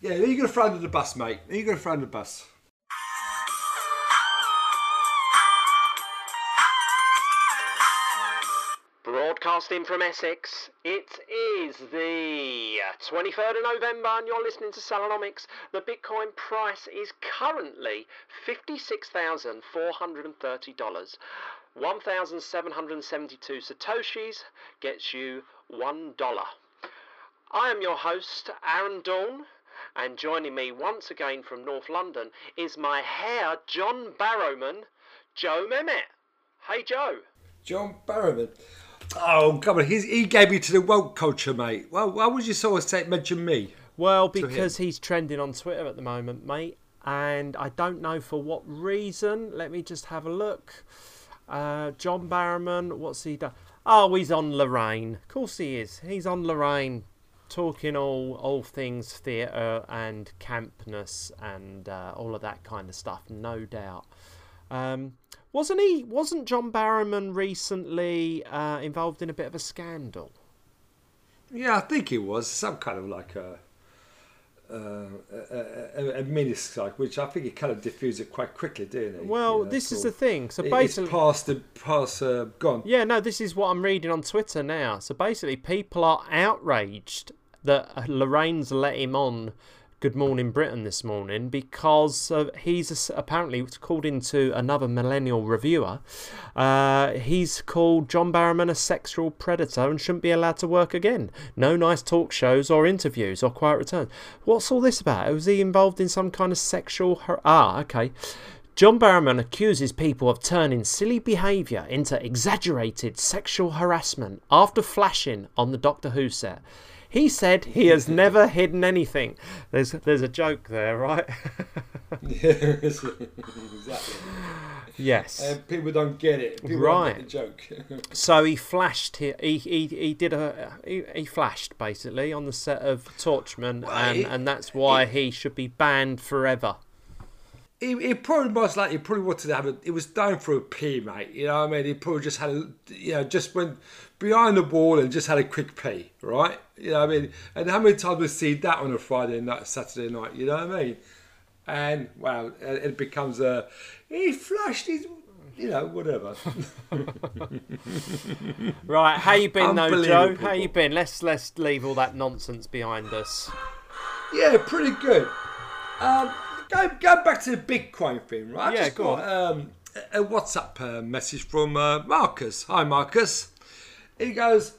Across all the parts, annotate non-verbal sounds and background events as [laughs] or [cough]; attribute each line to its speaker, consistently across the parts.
Speaker 1: Yeah, who are you going to throw under the bus, mate? Who are you going to throw under the bus?
Speaker 2: Broadcasting from Essex, it is the 23rd of November and you're listening to Salonomics. The Bitcoin price is currently $56,430. 1,772 Satoshis gets you $1. I am your host, Aaron Dawn, and joining me once again from North London is my hair John Barrowman, Joe Mehmet. Hey, Joe.
Speaker 1: John Barrowman. Oh, come on. He's, he gave me to the woke culture, mate. Well, why would you sort of say, mention me?
Speaker 2: Well, because he's trending on Twitter at the moment, mate. And I don't know for what reason. Let me just have a look. Uh, John Barrowman, what's he done? Oh, he's on Lorraine. Of course he is. He's on Lorraine, talking all all things theatre and campness and uh, all of that kind of stuff. No doubt. Um, wasn't he? Wasn't John Barrowman recently uh, involved in a bit of a scandal?
Speaker 1: Yeah, I think he was some kind of like a uh, a, a, a mini strike, which I think he kind of diffused it quite quickly, didn't he?
Speaker 2: Well,
Speaker 1: You know,
Speaker 2: this is the thing. So basically,
Speaker 1: it's past the past uh, gone.
Speaker 2: Yeah, no, this is what I'm reading on Twitter now. So basically, people are outraged that Lorraine's let him on Good Morning Britain this morning because uh, he's apparently called into another millennial reviewer. Uh, he's called John Barrowman a sexual predator and shouldn't be allowed to work again. No nice talk shows or interviews or quiet returns. What's all this about? Was he involved in some kind of sexual? Har- ah, okay. John Barrowman accuses people of turning silly behaviour into exaggerated sexual harassment after flashing on the Doctor Who set. He said he has never hidden anything. There's there's a joke there, right? [laughs]
Speaker 1: exactly.
Speaker 2: yes.
Speaker 1: And people don't get it. People
Speaker 2: Right.
Speaker 1: don't get the joke. [laughs]
Speaker 2: So he flashed. He he he, he did a he, he flashed basically on the set of Torchwood, and
Speaker 1: he-
Speaker 2: and that's why he should be banned forever.
Speaker 1: He, he probably most likely he probably wanted to have a. It was down for a pee, mate. You know what I mean? He probably just had a, you know, just went behind the wall and just had a quick pee, right? You know what I mean? And how many times we see that on a Friday night, Saturday night? You know what I mean? And well, it becomes a. He flushed his. You know, whatever. [laughs]
Speaker 2: Right, how you been though, Joe? How you been? Let's let's leave all that nonsense behind us.
Speaker 1: Yeah, pretty good. Um, go, go back to the Bitcoin thing, right?
Speaker 2: Yeah,
Speaker 1: just
Speaker 2: go
Speaker 1: got, Um, a WhatsApp uh, message from uh, Marcus. Hi, Marcus. He goes,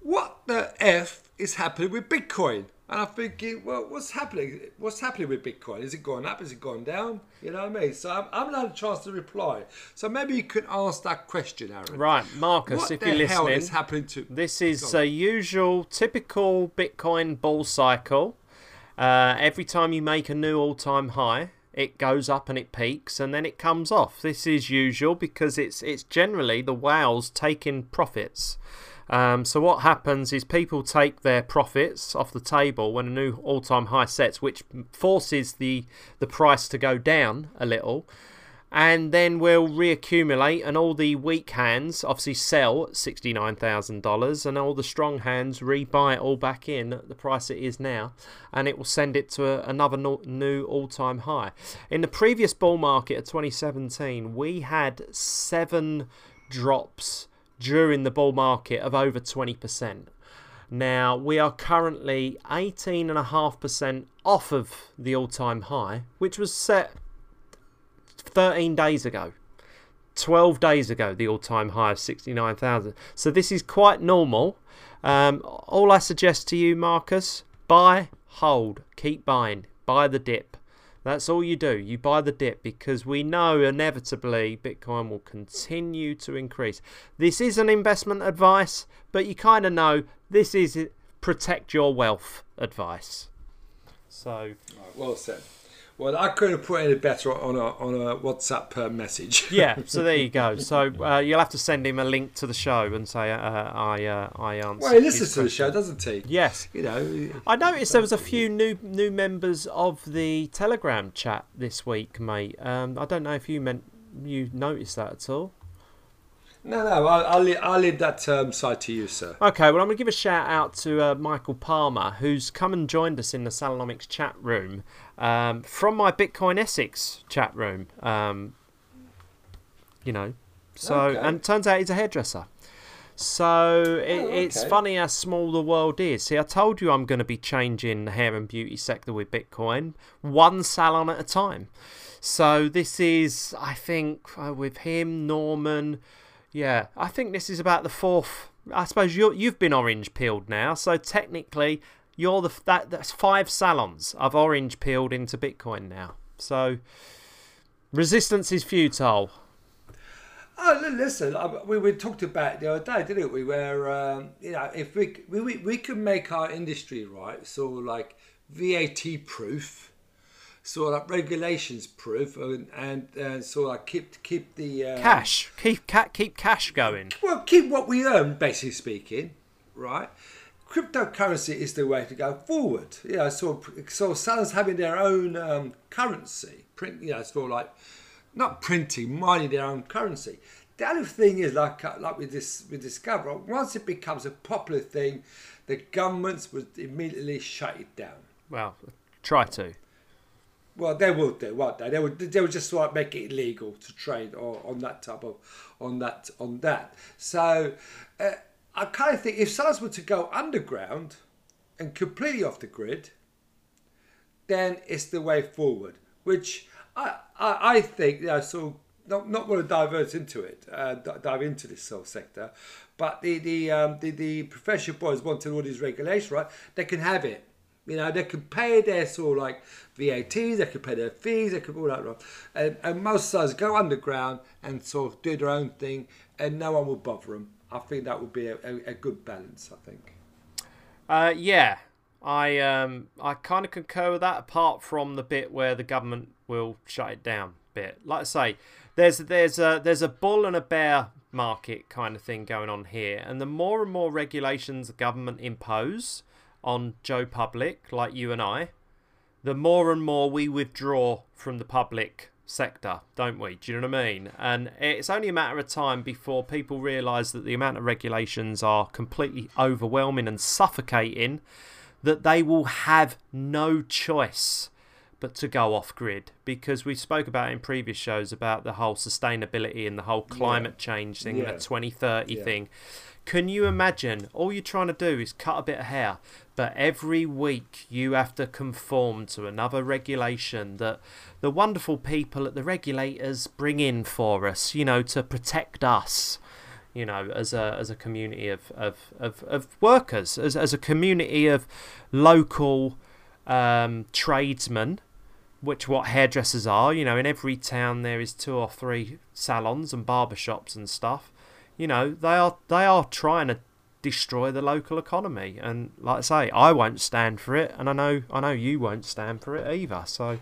Speaker 1: "What the f is happening with Bitcoin?" And I'm thinking, well, what's happening? What's happening with Bitcoin? Is it going up? Is it going down? You know what I mean? So I'm, I'm not had a chance to reply. So maybe you could ask that question, Aaron.
Speaker 2: Right, Marcus,
Speaker 1: What
Speaker 2: if
Speaker 1: the
Speaker 2: you're
Speaker 1: hell
Speaker 2: listening,
Speaker 1: is happening to?
Speaker 2: This is a usual, typical Bitcoin bull cycle. Uh, every time you make a new all time high, it goes up and it peaks and then it comes off. This is usual because it's it's generally the whales taking profits. Um, so what happens is people take their profits off the table when a new all time high sets, which forces the the price to go down a little and then we'll reaccumulate and all the weak hands obviously sell at $69,000 and all the strong hands rebuy it all back in at the price it is now and it will send it to a, another no, new all-time high. In the previous bull market of 2017 we had seven drops during the bull market of over 20%. Now we are currently 18.5% off of the all-time high, which was set 13 days ago. 12 days ago, the all time high of 69,000. So this is quite normal. Um, all I suggest to you, Marcus, buy, hold, keep buying, buy the dip. That's all you do. You buy the dip because we know inevitably Bitcoin will continue to increase. This is an investment advice, but you kind of know this is protect your wealth advice. So,
Speaker 1: Right, well said. Well, I couldn't have put any better on a on a WhatsApp uh, message. [laughs]
Speaker 2: yeah, so there you go. [laughs] So uh, you'll have to send him a link to the show and say uh, I uh, I answered.
Speaker 1: Well, he listens to the show, doesn't he?
Speaker 2: Yes,
Speaker 1: You know,
Speaker 2: I noticed there was a few new new members of the Telegram chat this week, mate. Um, I don't know if you meant you noticed that at all.
Speaker 1: No, no, I'll, I'll, leave, I'll leave that um, side to you, sir.
Speaker 2: Okay, well, I'm going to give a shout out to uh, Michael Palmer, who's come and joined us in the Salonomics chat room um, from my Bitcoin Essex chat room. Um, you know, so
Speaker 1: Okay.
Speaker 2: and turns out he's a hairdresser. So it,
Speaker 1: Oh,
Speaker 2: it's funny how small the world is. See, I told you I'm going to be changing the hair and beauty sector with Bitcoin, one salon at a time. So this is, I think, uh, with him, Norman. Yeah, I think this is about the fourth. I suppose you you've been orange peeled now, so technically you're the that that's five salons I've orange peeled into Bitcoin now. So resistance is futile.
Speaker 1: Oh, listen, we, we talked about the other day, didn't we? Where, um, you know, if we, we, we, can make our industry right, so like VAT proof, so like regulations proof, and, and so like keep, keep the. Uh,
Speaker 2: Cash, keep ca- keep cash going.
Speaker 1: Well, keep what we earn, basically speaking, right? Cryptocurrency is the way to go forward. You know, so so sellers having their own um, currency, print, you know, sort of like not printing, mining their own currency. The other thing is like uh, like with this with Discover, once it becomes a popular thing, the governments would immediately shut it down.
Speaker 2: Well, try to.
Speaker 1: Well, they will do, won't they? They would, they would just like make it illegal to trade or on that type of, on that, on that. So, uh, I kind of think if sellers were to go underground and completely off the grid, then it's the way forward. Which I, I, I think, you know, so not not want to divert into it, uh, dive into this sort of sector, but the the um, the, the professional boys wanting all these regulations, right? They can have it. You know, they could pay their sort of like VATs, they could pay their fees, they could all that. Right? And, and most sellers go underground and sort of do their own thing, and no one will bother them. I think that would be a, a, a good balance. I think.
Speaker 2: Uh, yeah, I um, I kind of concur with that. Apart from the bit where the government will shut it down, bit like I say, there's there's a there's a bull and a bear market kind of thing going on here, and the more and more regulations the government impose on Joe Public, like you and I, the more and more we withdraw from the public sector, don't we? Do you know what I mean? And it's only a matter of time before people realise that the amount of regulations are completely overwhelming and suffocating that they will have no choice but to go off grid because we spoke about in previous shows about the whole sustainability and the whole climate change thing,
Speaker 1: Yeah.
Speaker 2: the 2030
Speaker 1: Yeah.
Speaker 2: thing. Can you imagine? All you're trying to do is cut a bit of hair, but every week you have to conform to another regulation that the wonderful people at the regulators bring in for us, you know, to protect us, you know, as a as a community of of, of, of workers, as as a community of local um, tradesmen which what hairdressers are. You know, in every town there is two or three salons and barbershops and stuff. You know, they are they are trying to destroy the local economy, and like I say, I won't stand for it, and I know I know you won't stand for it either. So,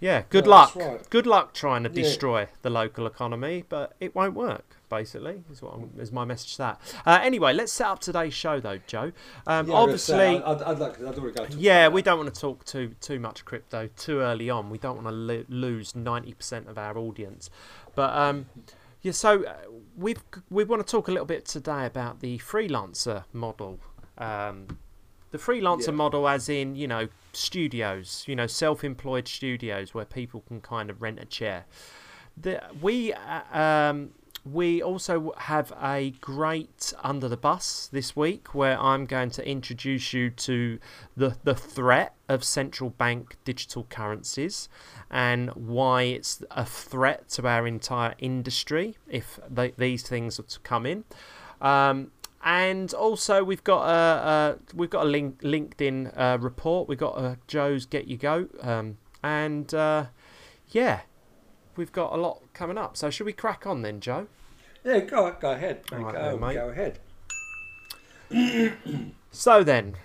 Speaker 2: yeah, good
Speaker 1: No,
Speaker 2: luck.
Speaker 1: right.
Speaker 2: Good luck trying to
Speaker 1: Yeah.
Speaker 2: destroy the local economy, but it won't work. Basically, is what I'm, is my message to that. Uh, anyway, let's set up today's show though, Joe. Um,
Speaker 1: Yeah, was
Speaker 2: obviously,
Speaker 1: say, I'd, I'd like. I'd to
Speaker 2: yeah, we don't want to talk too too much crypto too early on. We don't want to lo- lose ninety percent of our audience. But um, yeah, so uh, we've we want to talk a little bit today about the freelancer model. Um, the freelancer
Speaker 1: Yeah.
Speaker 2: model, as in you know studios, you know self-employed studios where people can kind of rent a chair. The, we uh, um, we also have a great under the bus this week where I'm going to introduce you to the the threat of central bank digital currencies and why it's a threat to our entire industry if they, these things are to come in. Um, and also we've got a, a we've got a link, LinkedIn uh, report. We've got a Joe's Get You Go, um, and uh, yeah, we've got a lot coming up. So should we crack on then, Joe?
Speaker 1: Yeah, go go ahead.
Speaker 2: right
Speaker 1: go,
Speaker 2: then,
Speaker 1: go ahead. [coughs]
Speaker 2: So then,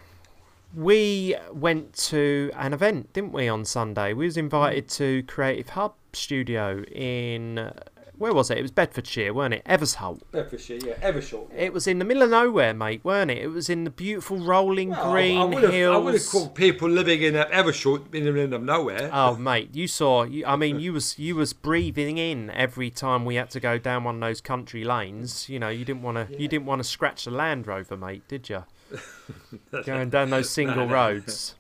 Speaker 2: we went to an event, didn't we, on Sunday? We was invited to Creative Hub Studio in where was it? It was Bedfordshire, weren't it? Eversholt.
Speaker 1: Bedfordshire, yeah, Eversholt.
Speaker 2: It was in the middle of nowhere, mate, weren't it? It was in the beautiful rolling
Speaker 1: Well,
Speaker 2: green
Speaker 1: I have,
Speaker 2: hills.
Speaker 1: I would have called people living in Eversholt in the middle of nowhere.
Speaker 2: Oh [laughs] mate, you saw. You, I mean, you was you was breathing in every time we had to go down one of those country lanes. You know, you didn't want to. You didn't want to scratch the Land Rover, mate, did you? [laughs] Going down those single [laughs] roads.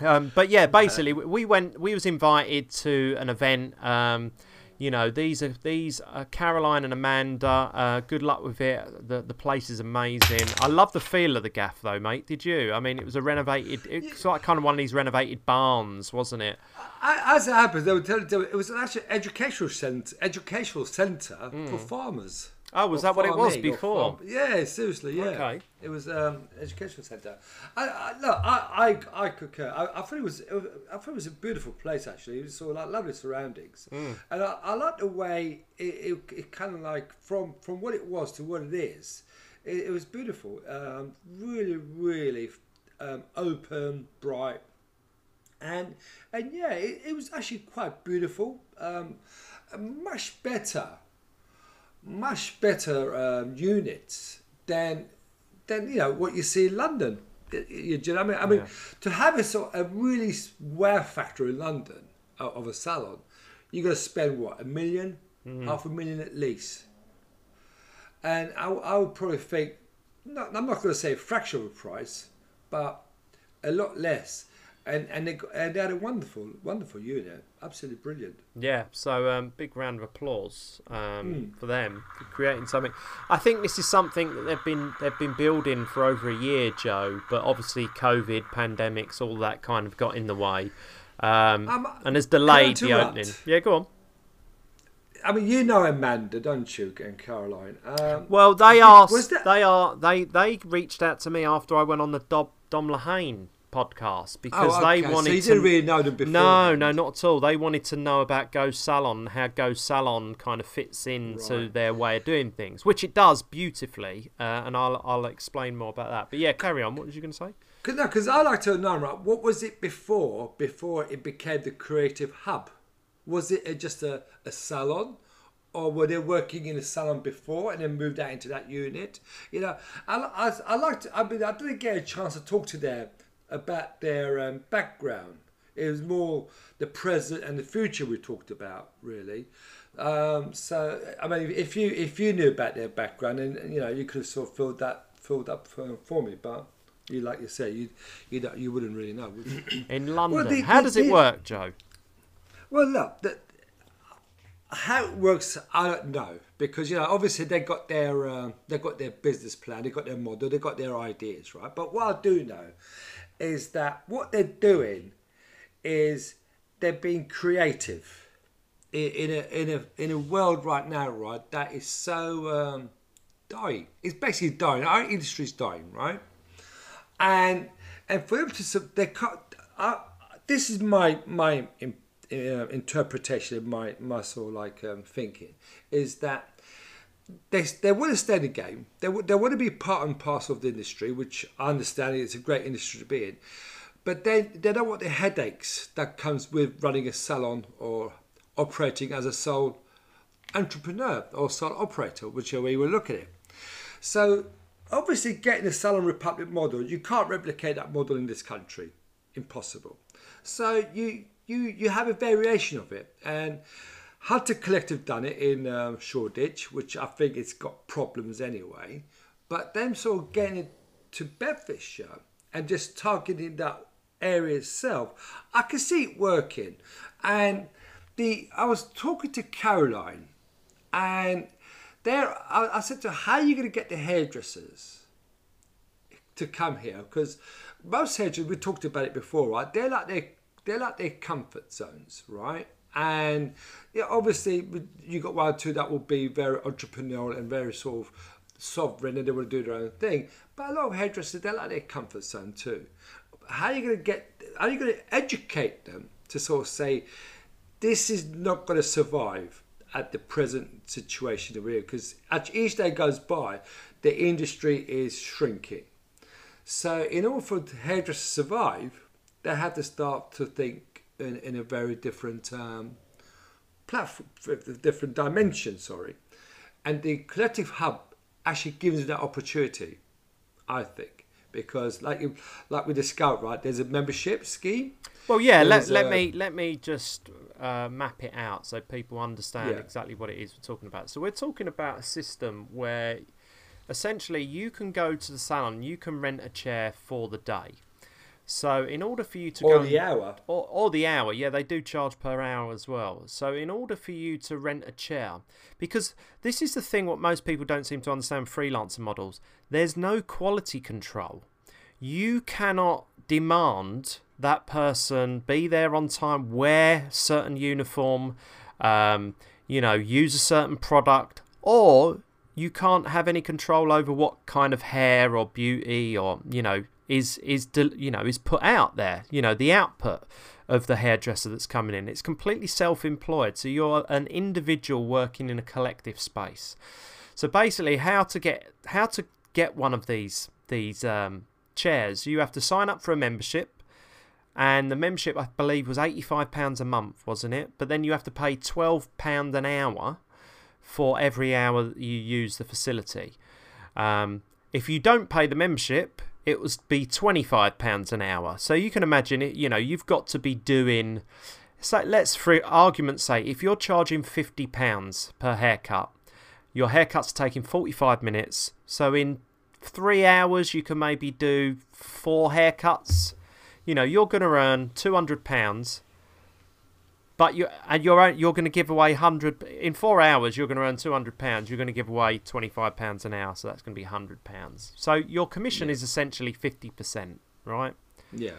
Speaker 2: Um, but yeah, basically, we- we went. We was invited to an event. Um, you know, these are these are Caroline and Amanda. Uh, good luck with it. The the place is amazing. I love the feel of the gaff, though, mate. Did you? I mean, it was a renovated. It's like kind of one of these renovated barns, wasn't it?
Speaker 1: I- As it happens, they would tell you it was an actual educational centre, educational centre
Speaker 2: Hmm.
Speaker 1: for farmers.
Speaker 2: Oh, was that what it was before?
Speaker 1: Yeah, seriously, yeah.
Speaker 2: Okay.
Speaker 1: It was um, educational centre. I, I, look, I, I, I concur. I, I thought it was, I thought it was a beautiful place actually. It was sort of like lovely surroundings,
Speaker 2: Hmm.
Speaker 1: and I, I like the way it, it, it kind of like from from what it was to what it is. It, it was beautiful. Um, really, really um, open, bright, and and yeah, it, it was actually quite beautiful. Um, much better, much better um, units than than you know what you see in London. Y- y- you know I mean? I mean,
Speaker 2: Yeah.
Speaker 1: to have a sort a really wow factor in London o- of a salon, you got to spend what a 1000000 half a million at least. And I, I would probably think, no, I'm not going to say a fraction of the price, but a lot less. And and they, and they had a wonderful, wonderful unit, absolutely brilliant.
Speaker 2: Yeah, so um, big round of applause um,
Speaker 1: Hmm.
Speaker 2: for them for creating something. I think this is something that they've been they've been building for over a year, Joe. But obviously, COVID, pandemics, all that kind of got in the way, um,
Speaker 1: Um,
Speaker 2: and has delayed the opening. Yeah, go on.
Speaker 1: I mean, you know Amanda, don't you, and Caroline? Um,
Speaker 2: Well, they asked.
Speaker 1: that-
Speaker 2: They are. They they reached out to me after I went on the Dom, Dom Lahane podcast because
Speaker 1: oh, okay.
Speaker 2: they wanted
Speaker 1: so you
Speaker 2: to.
Speaker 1: didn't really know them before.
Speaker 2: No, no, not at all. They wanted to know about Go Salon, how Go Salon kind of fits into
Speaker 1: Right.
Speaker 2: their way of doing things, which it does beautifully, uh, and I'll I'll explain more about that. But yeah, carry on. What was you going to say?
Speaker 1: Cause, no, because I like to know, right, what was it before, before it became the creative hub? Was it just a, a salon? Or were they working in a salon before and then moved out into that unit? You know, I, I, I like to, I mean, I didn't get a chance to talk to them about their um, background. It was more the present and the future we talked about, really. Um, so, I mean, if you if you knew about their background, and you know, you could have sort of filled that filled up for, for me, but you like you say, you you don't, you wouldn't really know. Would you? [clears throat]
Speaker 2: In London,
Speaker 1: the-
Speaker 2: how
Speaker 1: the-
Speaker 2: does it
Speaker 1: the-
Speaker 2: work, Joe?
Speaker 1: well, look, the, how it works, I don't know because you know, obviously they got their um, they got their business plan, they got their model, they got their ideas, right? But what I do know is that what they're doing is they're being creative i- in a in a in a world right now, right? That is so um, dying. It's basically dying. Our industry's dying, right? And and for them to they can't. Uh, this is my my uh, interpretation of my my sort of like um, thinking is that they, they want to stay in the game. They, they want to be part and parcel of the industry, which I understand it's a great industry to be in. But they, they don't want the headaches that comes with running a salon or operating as a sole entrepreneur or sole operator, whichever way you look at it. So obviously getting a Salon Republic model, you can't replicate that model in this country. Impossible. So you you you have a variation of it. And Hunter Collective done it in um, Shoreditch, which I think it's got problems anyway. But them sort of getting it to Bedfordshire and just targeting that area itself, I can see it working. And the I was talking to Caroline and there, I, I said to her, "How are you going to get the hairdressers to come here?" Because most hairdressers, we talked about it before, right? They're like their, they're like their comfort zones, right? And yeah, obviously, you got one or two that will be very entrepreneurial and very sort of sovereign, and they will do their own thing. But a lot of hairdressers, they're like their comfort zone too. How are you going to get? How are you going to educate them to sort of say? this is not going to survive at the present situation that we're because as each day goes by, the industry is shrinking. So, in order for hairdressers to survive, they have to start to think in, in a very different um, platform, different dimensions. Sorry, and the collective hub actually gives that opportunity. I think because like you, like with the scout, right? There's a membership scheme.
Speaker 2: Well, yeah. Let, let
Speaker 1: uh,
Speaker 2: me let me just uh, map it out so people understand
Speaker 1: Yeah.
Speaker 2: exactly what it is we're talking about. So we're talking about a system where essentially you can go to the salon, you can rent a chair for the day. So in order for you to
Speaker 1: Or
Speaker 2: go
Speaker 1: the hour.
Speaker 2: or, or the hour, yeah, they do charge per hour as well. So in order for you to rent a chair, because this is the thing what most people don't seem to understand freelancer models, there's no quality control. You cannot demand that person be there on time, wear certain uniform, um, you know, use a certain product, or you can't have any control over what kind of hair or beauty or you know is is you know is put out there. You know, the output of the hairdresser that's coming in. It's completely self-employed, so you're an individual working in a collective space. So basically, how to get how to get one of these these um, chairs? You have to sign up for a membership, and the membership I believe was eighty five pounds a month, wasn't it? But then you have to pay twelve pound an hour for every hour that you use the facility. Um, if you don't pay the membership, it would be twenty five pounds an hour. So you can imagine it. You know, you've got to be doing. So let's, for argument's sake, if you're charging fifty pounds per haircut, your haircut's taking forty five minutes. So in three hours, you can maybe do four haircuts. You know, you're going to earn two hundred pounds. But you and you're you're going to give away hundred in four hours. You're going to earn two hundred pounds. You're going to give away twenty five pounds an hour, so that's going to be hundred pounds. So your commission is essentially fifty percent, right?
Speaker 1: Yeah,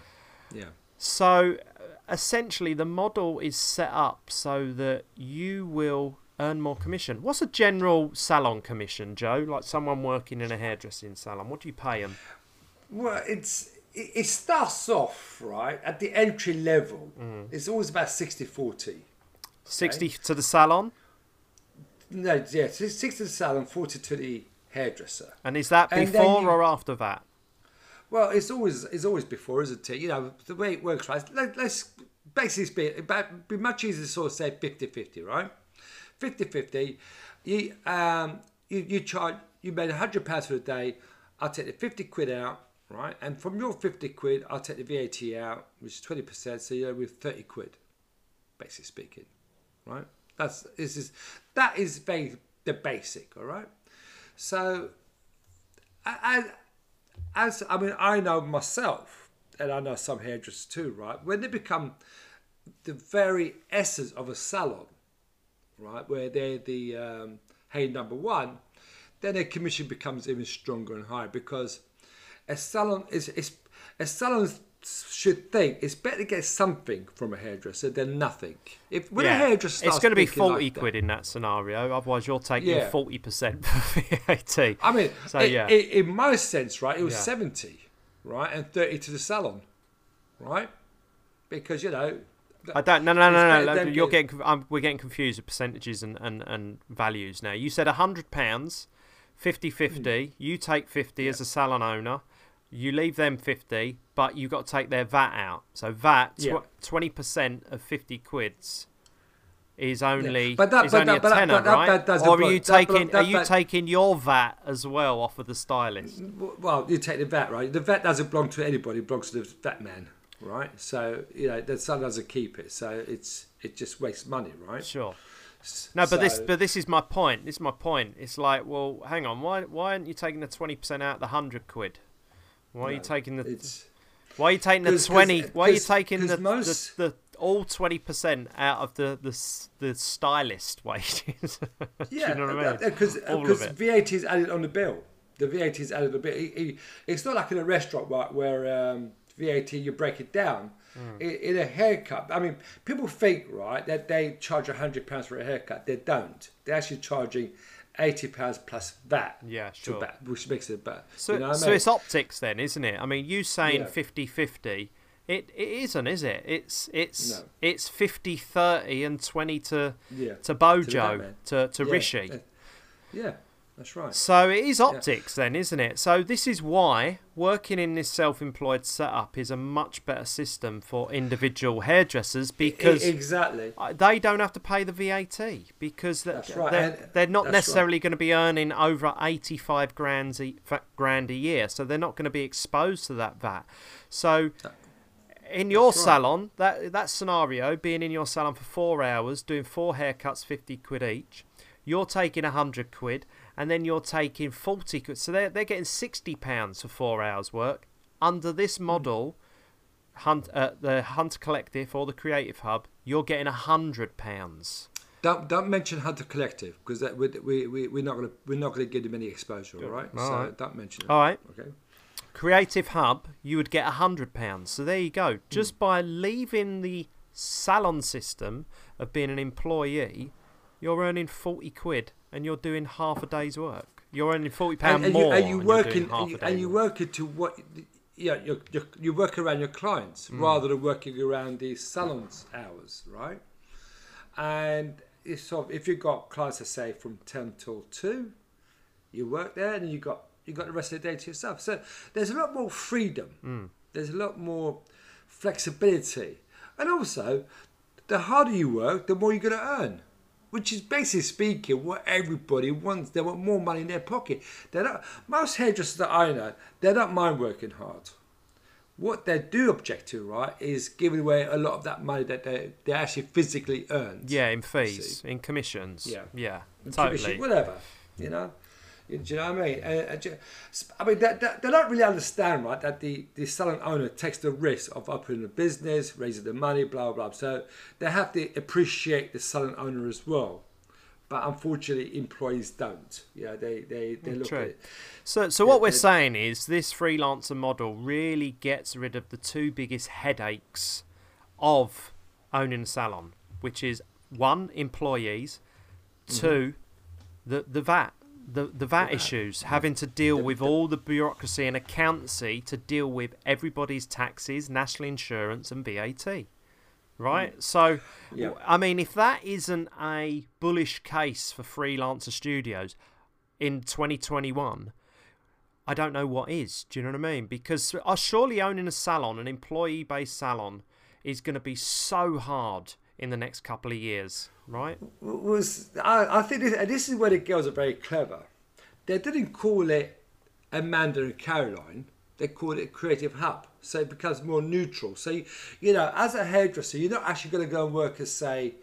Speaker 1: yeah.
Speaker 2: So uh, essentially, the model is set up so that you will earn more commission. What's a general salon commission, Joe? Like someone working in a hairdressing salon, what do you pay them?
Speaker 1: Well, it's it, it starts off right at the entry level.
Speaker 2: Mm.
Speaker 1: It's always about 60-40.
Speaker 2: Sixty to the salon,
Speaker 1: No, yeah, 60 to the salon, 40 to the hairdresser.
Speaker 2: and is that
Speaker 1: And
Speaker 2: before
Speaker 1: you-
Speaker 2: or after that?
Speaker 1: Well, it's always it's always before, isn't it? You know, the way it works, right? Let, let's basically be, about, be much easier to sort of say 50-50, right? 50-50, you, um, you, you charge, you made £100 for the day, I'll take the 50 quid out, right? And from your 50 quid, I'll take the VAT out, which is 20%, so you're with 30 quid, basically speaking, right? That's, this is, that is very, the basic, all right? So, I as I mean, I know myself, and I know some hairdressers too, right? When they become the very essence of a salon, right, where they're the um, hey number one, then their commission becomes even stronger and higher because a salon is, is a salon should think it's better to get something from a hairdresser than nothing. If when a hairdresser starts it's
Speaker 2: going to be
Speaker 1: thinking like
Speaker 2: forty
Speaker 1: that-
Speaker 2: quid in that scenario. Otherwise, you're taking
Speaker 1: Yeah.
Speaker 2: forty percent for [laughs] VAT.
Speaker 1: I mean,
Speaker 2: So,
Speaker 1: i-
Speaker 2: yeah.
Speaker 1: i- in my sense, right, it was
Speaker 2: Yeah.
Speaker 1: 70, right, and 30 to the salon, right? Because, you know,
Speaker 2: I don't. No, no, no, no. no, You're getting. Um, we're getting confused with percentages and, and, and values now. You said hundred pounds, 50-50. You take fifty as a salon owner. You leave them fifty, but you got to take their VAT out. So VAT
Speaker 1: Yeah.
Speaker 2: twenty percent of fifty quids is only
Speaker 1: But that-
Speaker 2: is
Speaker 1: but
Speaker 2: only
Speaker 1: that-
Speaker 2: a
Speaker 1: but
Speaker 2: tenner,
Speaker 1: that-
Speaker 2: right?
Speaker 1: that
Speaker 2: or are you taking? are you taking your VAT as well off of the stylist?
Speaker 1: well, you take the VAT, right? The VAT doesn't belong to anybody, it belongs to the vet man, right? So, you know, the salon doesn't keep it, so it's it just wastes money, right?
Speaker 2: Sure. No, but this but this is my point. This is my point. It's like, well, hang on, why why aren't you taking the twenty percent out of the hundred quid? Why are you taking the
Speaker 1: It's,
Speaker 2: why are you taking the twenty? Why are you taking the,
Speaker 1: most-
Speaker 2: the, the all twenty percent out of the the the stylist wages? [laughs]
Speaker 1: Yeah,
Speaker 2: you know I mean?
Speaker 1: Because because. VAT is added on the bill. The VAT is added a bit. bill. It- it- It's not like in a restaurant right, where um, VAT you break it down.
Speaker 2: Hmm.
Speaker 1: In, in a haircut, I mean, people think right that they charge hundred pounds for a haircut. They don't. They're actually charging eighty pounds plus that.
Speaker 2: Yeah,
Speaker 1: to
Speaker 2: sure.
Speaker 1: VAT, which makes it better.
Speaker 2: So,
Speaker 1: you know what I
Speaker 2: so
Speaker 1: mean?
Speaker 2: it's optics then, isn't it? I mean, you saying
Speaker 1: Yeah.
Speaker 2: 50-50, it, it isn't, is it? It's it's
Speaker 1: No.
Speaker 2: it's 50-30 and 20 to
Speaker 1: yeah.
Speaker 2: to Bojo,
Speaker 1: Batman.
Speaker 2: to, to
Speaker 1: Yeah,
Speaker 2: Rishi.
Speaker 1: Yeah. That's right.
Speaker 2: So it is optics then, isn't it? So this is why working in this self-employed setup is a much better system for individual hairdressers because
Speaker 1: E- exactly.
Speaker 2: they don't have to pay the VAT because they're,
Speaker 1: right,
Speaker 2: they're, they're not
Speaker 1: that's
Speaker 2: necessarily going to be earning over 85 grand a, grand a year, so they're not going to be exposed to that VAT. So in your
Speaker 1: That's right.
Speaker 2: salon, that that scenario, being in your salon for four hours, doing four haircuts, 50 quid each, you're taking a 100 quid, and then you're taking 40 quid. So they're, they're getting 60 pounds for four hours work. Under this model, Hunt, uh, the Hunter Collective or the Creative Hub, you're getting 100 pounds.
Speaker 1: Don't don't mention Hunter Collective because we we we we're not gonna we're not gonna give them any exposure. All right.
Speaker 2: All
Speaker 1: so
Speaker 2: right.
Speaker 1: don't mention it.
Speaker 2: All right.
Speaker 1: Okay.
Speaker 2: Creative Hub, you would get hundred pounds. So there you go. Just by leaving the salon system of being an employee, you're earning forty quid, and you're doing half a day's work. You're earning forty pound more.
Speaker 1: you, and you
Speaker 2: and you're
Speaker 1: work
Speaker 2: doing
Speaker 1: in,
Speaker 2: half
Speaker 1: and you,
Speaker 2: a
Speaker 1: and you into what yeah you you you work around your clients
Speaker 2: Mm.
Speaker 1: rather than working around the salon's hours right and it's sort of, if you've got clients that say from 10 till 2 you work there and you got you got the rest of the day to yourself so there's a lot more freedom
Speaker 2: Mm.
Speaker 1: there's a lot more flexibility and also the harder you work the more you're going to earn which is basically speaking what everybody wants. They want more money in their pocket. They're not most hairdressers that I know, they don't mind working hard. What they do object to, right, is giving away a lot of that money that they, they actually physically earned.
Speaker 2: Yeah, in fees, in commissions.
Speaker 1: Yeah.
Speaker 2: yeah,
Speaker 1: Commission,
Speaker 2: totally.
Speaker 1: Whatever, you know. Do you know what I mean? And, and I mean, they, they, they don't really understand, right, that the, the salon owner takes the risk of opening a business, raising the money, blah, blah, blah. So they have to appreciate the salon owner as well. But unfortunately, employees don't. Yeah, they, they, they look
Speaker 2: True.
Speaker 1: at it.
Speaker 2: So, so what we're saying is this freelancer model really gets rid of the two biggest headaches of owning a salon, which is one, employees,
Speaker 1: Mm-hmm.
Speaker 2: two, the the VAT, the the VAT issues, having to deal with all the bureaucracy and accountancy to deal with everybody's taxes, national insurance, and VAT. Right, so
Speaker 1: Mm. Yeah.
Speaker 2: I mean, if that isn't a bullish case for freelancer studios in 2021, I don't know what is. Do you know what I mean? Because uh, surely owning a salon, an employee based salon, is going to be so hard in the next couple of years, right?
Speaker 1: was I, I think this, and this is where the girls are very clever. They didn't call it Amanda and Caroline. They called it Creative Hub, so it becomes more neutral. So you, you know, as a hairdresser, you're not actually going to go and work as say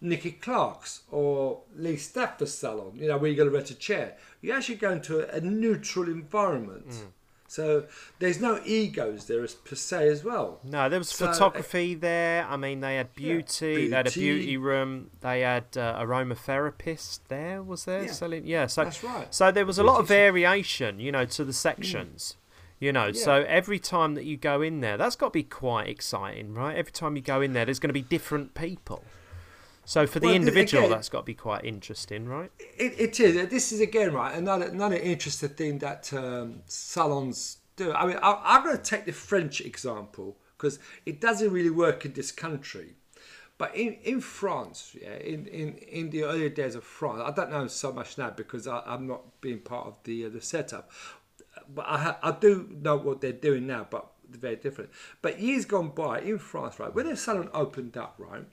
Speaker 1: Nicky Clarke's or Lee Stafford's salon. You know, where you're going to rent a chair. You're actually going to a, a neutral environment.
Speaker 2: Mm.
Speaker 1: So there's no egos there as per se as well.
Speaker 2: No, there was
Speaker 1: So,
Speaker 2: photography there. I mean, they had beauty. They had a
Speaker 1: beauty.
Speaker 2: beauty room. They had uh, aromatherapist there. Was there
Speaker 1: Yeah,
Speaker 2: selling? Yeah, so
Speaker 1: that's right.
Speaker 2: So there was a lot of variation, you know, to the sections. You know, so every time that you go in there, that's got to be quite exciting, right? Every time you go in there, there's going to be different people. So for the
Speaker 1: Well,
Speaker 2: individual,
Speaker 1: again-
Speaker 2: that's got to be quite interesting, right?
Speaker 1: It, it is. This is again right another another interesting thing that um, salons do. I mean, I, I'm going to take the French example because it doesn't really work in this country. But in, in France, yeah, in, in, in the early days of France, I don't know so much now because I, I'm not being part of the uh, the setup. But I, ha- I do know what they're doing now, but they're very different. But years gone by in France, right, when a salon opened up, right,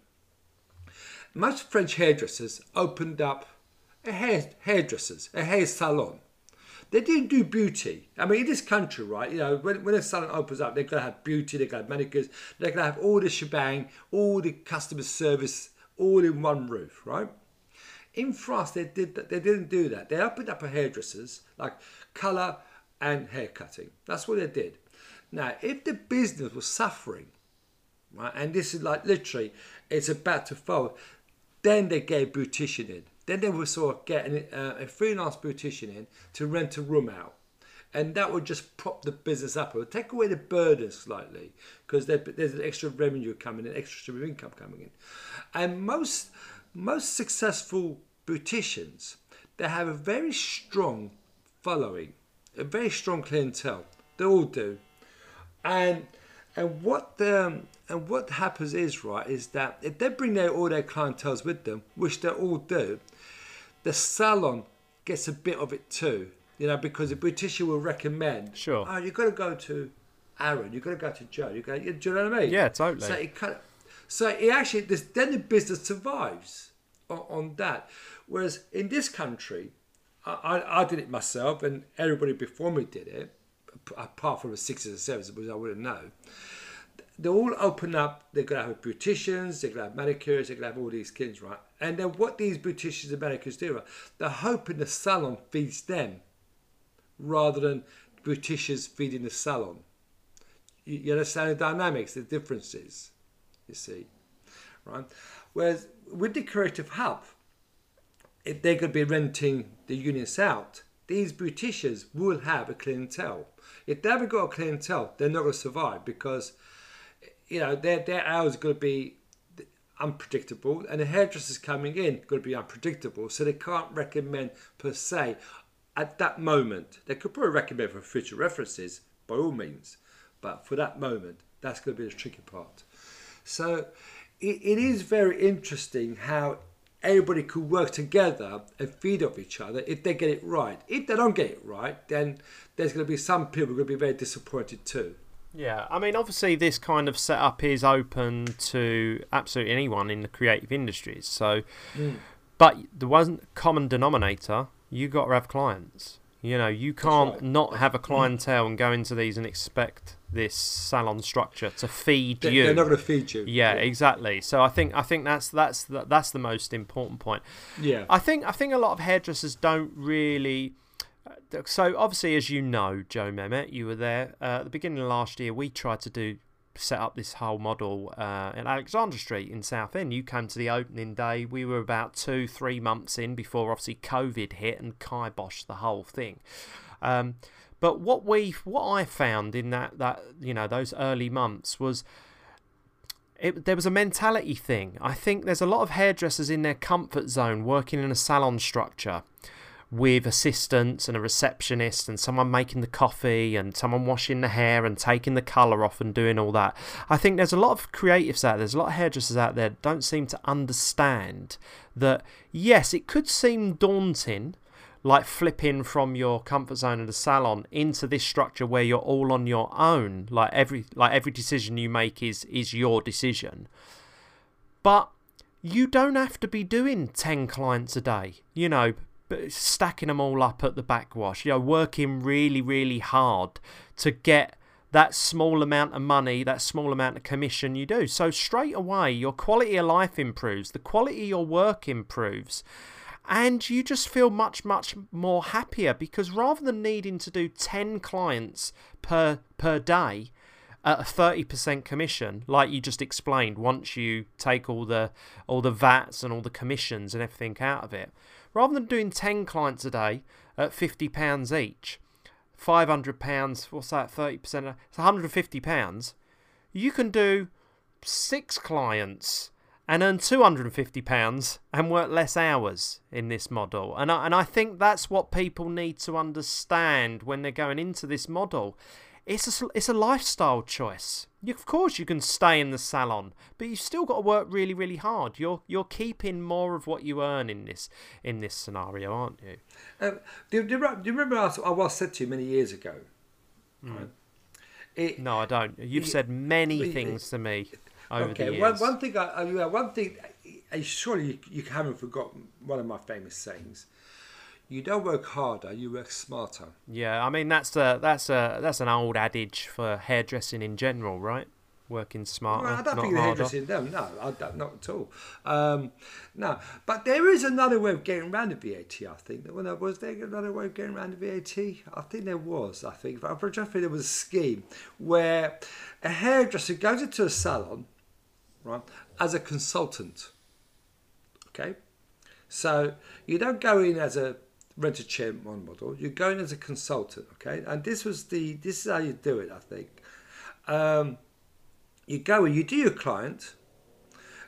Speaker 1: most French hairdressers opened up a hair hairdressers, a hair salon. They didn't do beauty. I mean, in this country, right? You know, when, when a salon opens up, they're gonna have beauty, they're gonna have manicures, they're gonna have all the shebang, all the customer service, all in one roof, right? In France, they did. They didn't do that. They opened up a hairdressers like color and hair cutting. That's what they did. Now, if the business was suffering, right, and this is like literally, it's about to fold, then they get a beautician in. Then they will sort of get uh, a freelance beautician in to rent a room out. And that would just prop the business up. It would take away the burden slightly because there's an extra revenue coming in, extra stream of income coming in. And most most successful beauticians, they have a very strong following, a very strong clientele. They all do. And and what the, um, and what happens is right is that if they bring their all their clientels with them, which they all do, the salon gets a bit of it too. You know, because the beautician will recommend.
Speaker 2: Sure.
Speaker 1: Oh, you've got to go to Aaron. You've got to go to Joe. You go. Do you know what I mean?
Speaker 2: Yeah, totally.
Speaker 1: So it kind of, so it actually this, then the business survives on, on that. Whereas in this country, I, I, I did it myself, and everybody before me did it, apart from the sixes and sevens, which I wouldn't know. They all open up. They're gonna have beauticians. They're gonna have manicures. They're gonna have all these kids, right? And then what these beauticians and manicures do, they're hoping the salon feeds them, rather than beauticians feeding the salon. You, you understand the dynamics, the differences. You see, right? Whereas with the creative hub, if they're going to be renting the units out, these beauticians will have a clientele. If they haven't got a clientele, they're not going to survive because you know their their hours are going to be unpredictable, and the hairdressers coming in going to be unpredictable. So they can't recommend per se at that moment. They could probably recommend for future references by all means, but for that moment, that's going to be the tricky part. So it, it is very interesting how everybody could work together and feed off each other if they get it right. If they don't get it right, then there's going to be some people who are going to be very disappointed too.
Speaker 2: Yeah, I mean, obviously, this kind of setup is open to absolutely anyone in the creative industries. So,
Speaker 1: Mm.
Speaker 2: but the one common denominator, you got to have clients. You know, you can't
Speaker 1: right.
Speaker 2: not have a clientele and go into these and expect this salon structure to feed
Speaker 1: They,
Speaker 2: you.
Speaker 1: They're not going to feed you.
Speaker 2: yeah, exactly. So I think I think that's that's the, that's the most important point.
Speaker 1: Yeah.
Speaker 2: I think I think a lot of hairdressers don't really. uh, So obviously, as you know, Joe Mehmet, you were there uh, at the beginning of last year. We tried to do set up this whole model uh, in Alexandra Street in Southend. You came to the opening day. We were about two, three months in before obviously COVID hit and kiboshed the whole thing. Um, but what we, what I found in that that you know those early months was it, there was a mentality thing. I think there's a lot of hairdressers in their comfort zone working in a salon structure with assistants and a receptionist and someone making the coffee and someone washing the hair and taking the colour off and doing all that. I think there's a lot of creatives out there, there's a lot of hairdressers out there don't seem to understand that, yes, it could seem daunting like flipping from your comfort zone of the salon into this structure where you're all on your own like every like every decision you make is is your decision but you don't have to be doing 10 clients a day you know but stacking them all up at the backwash you know working really really hard to get that small amount of money, that small amount of commission you do. So straight away, your quality of life improves, the quality of your work improves, and you just feel much much more happier because rather than needing to do 10 clients per per day at a 30% commission like you just explained once you take all the all the vats and all the commissions and everything out of it rather than doing 10 clients a day at 50 pounds each 500 pounds what's that 30% it's 150 pounds you can do six clients and earn £250 and work less hours in this model. And I, and I think that's what people need to understand when they're going into this model. It's a, it's a lifestyle choice. You, of course, you can stay in the salon, but you've still got to work really, really hard. You're you're keeping more of what you earn in this in this scenario, aren't you?
Speaker 1: Um, do, do, you remember, do you remember I, I was said to you many years ago? Right? It,
Speaker 2: No, I don't. You've said many things to me over the
Speaker 1: okay,
Speaker 2: years.
Speaker 1: one, one thing, I, I, one thing, I, surely you, you haven't forgotten one of my famous sayings. You don't work harder, you work smarter.
Speaker 2: Yeah, I mean that's a that's a that's an old adage for hairdressing in general, right? Working smarter,
Speaker 1: Well, I don't
Speaker 2: not
Speaker 1: think the hairdressing them. No, I don't, not at all. Um, no, but there is another way of getting around the VAT. I think. Well, was there another way of getting around the VAT? I think there was. I think. I'm pretty sure there was a scheme where a hairdresser goes into a salon, right, as a consultant. Okay, so you don't go in as a rent a chair one model. You're going as a consultant. Okay, and this was the. This is how you do it. I think. Um, you go and you do your client,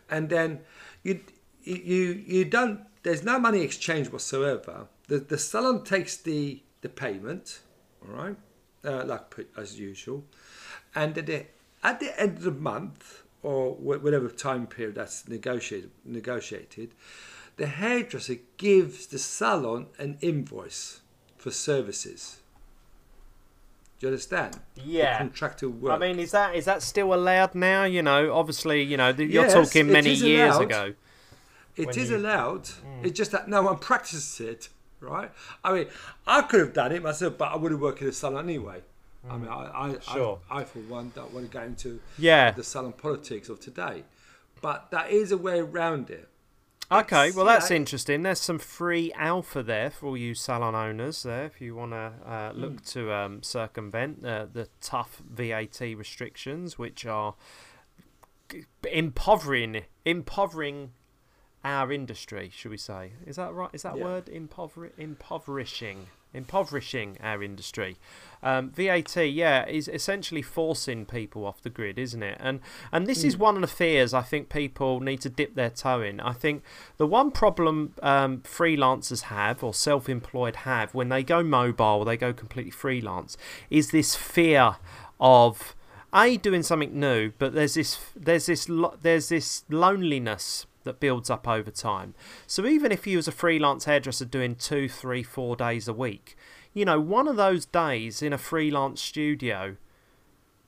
Speaker 1: and then you you you don't. There's no money exchange whatsoever. The the salon takes the the payment, all right, uh, like as usual, and at the at the end of the month or whatever time period that's negotiated negotiated, the hairdresser gives the salon an invoice for services. Do you understand?
Speaker 2: Yeah.
Speaker 1: The contractual work.
Speaker 2: I mean, is that is that still allowed now? You know, obviously, you know, you're
Speaker 1: Yes,
Speaker 2: talking many years
Speaker 1: allowed.
Speaker 2: ago.
Speaker 1: It is
Speaker 2: you-
Speaker 1: allowed. Mm. It's just that no one [laughs] practices it, right? I mean, I could have done it myself, but I would have worked in a salon anyway. I mean, I, I,
Speaker 2: Sure.
Speaker 1: I, I, for one, don't want to go into
Speaker 2: Yeah.
Speaker 1: the salon politics of today. But that is a way around it.
Speaker 2: Okay, well that's
Speaker 1: it-
Speaker 2: interesting. There's some free alpha there for all you salon owners there if you want to uh, look to um, circumvent uh, the tough VAT restrictions, which are impovering impovering our industry, should we say? Is that right? Is that
Speaker 1: Yeah.
Speaker 2: word impover- impoverishing? Impoverishing our industry. Um, VAT, yeah, is essentially forcing people off the grid, isn't it? And and this is one of the fears I think people need to dip their toe in. I think the one problem um, freelancers have or self-employed have when they go mobile, they go completely freelance, is this fear of a doing something new, but there's this there's this lo- there's this loneliness that builds up over time. So even if you was a freelance hairdresser doing two, three, four days a week, you know, one of those days in a freelance studio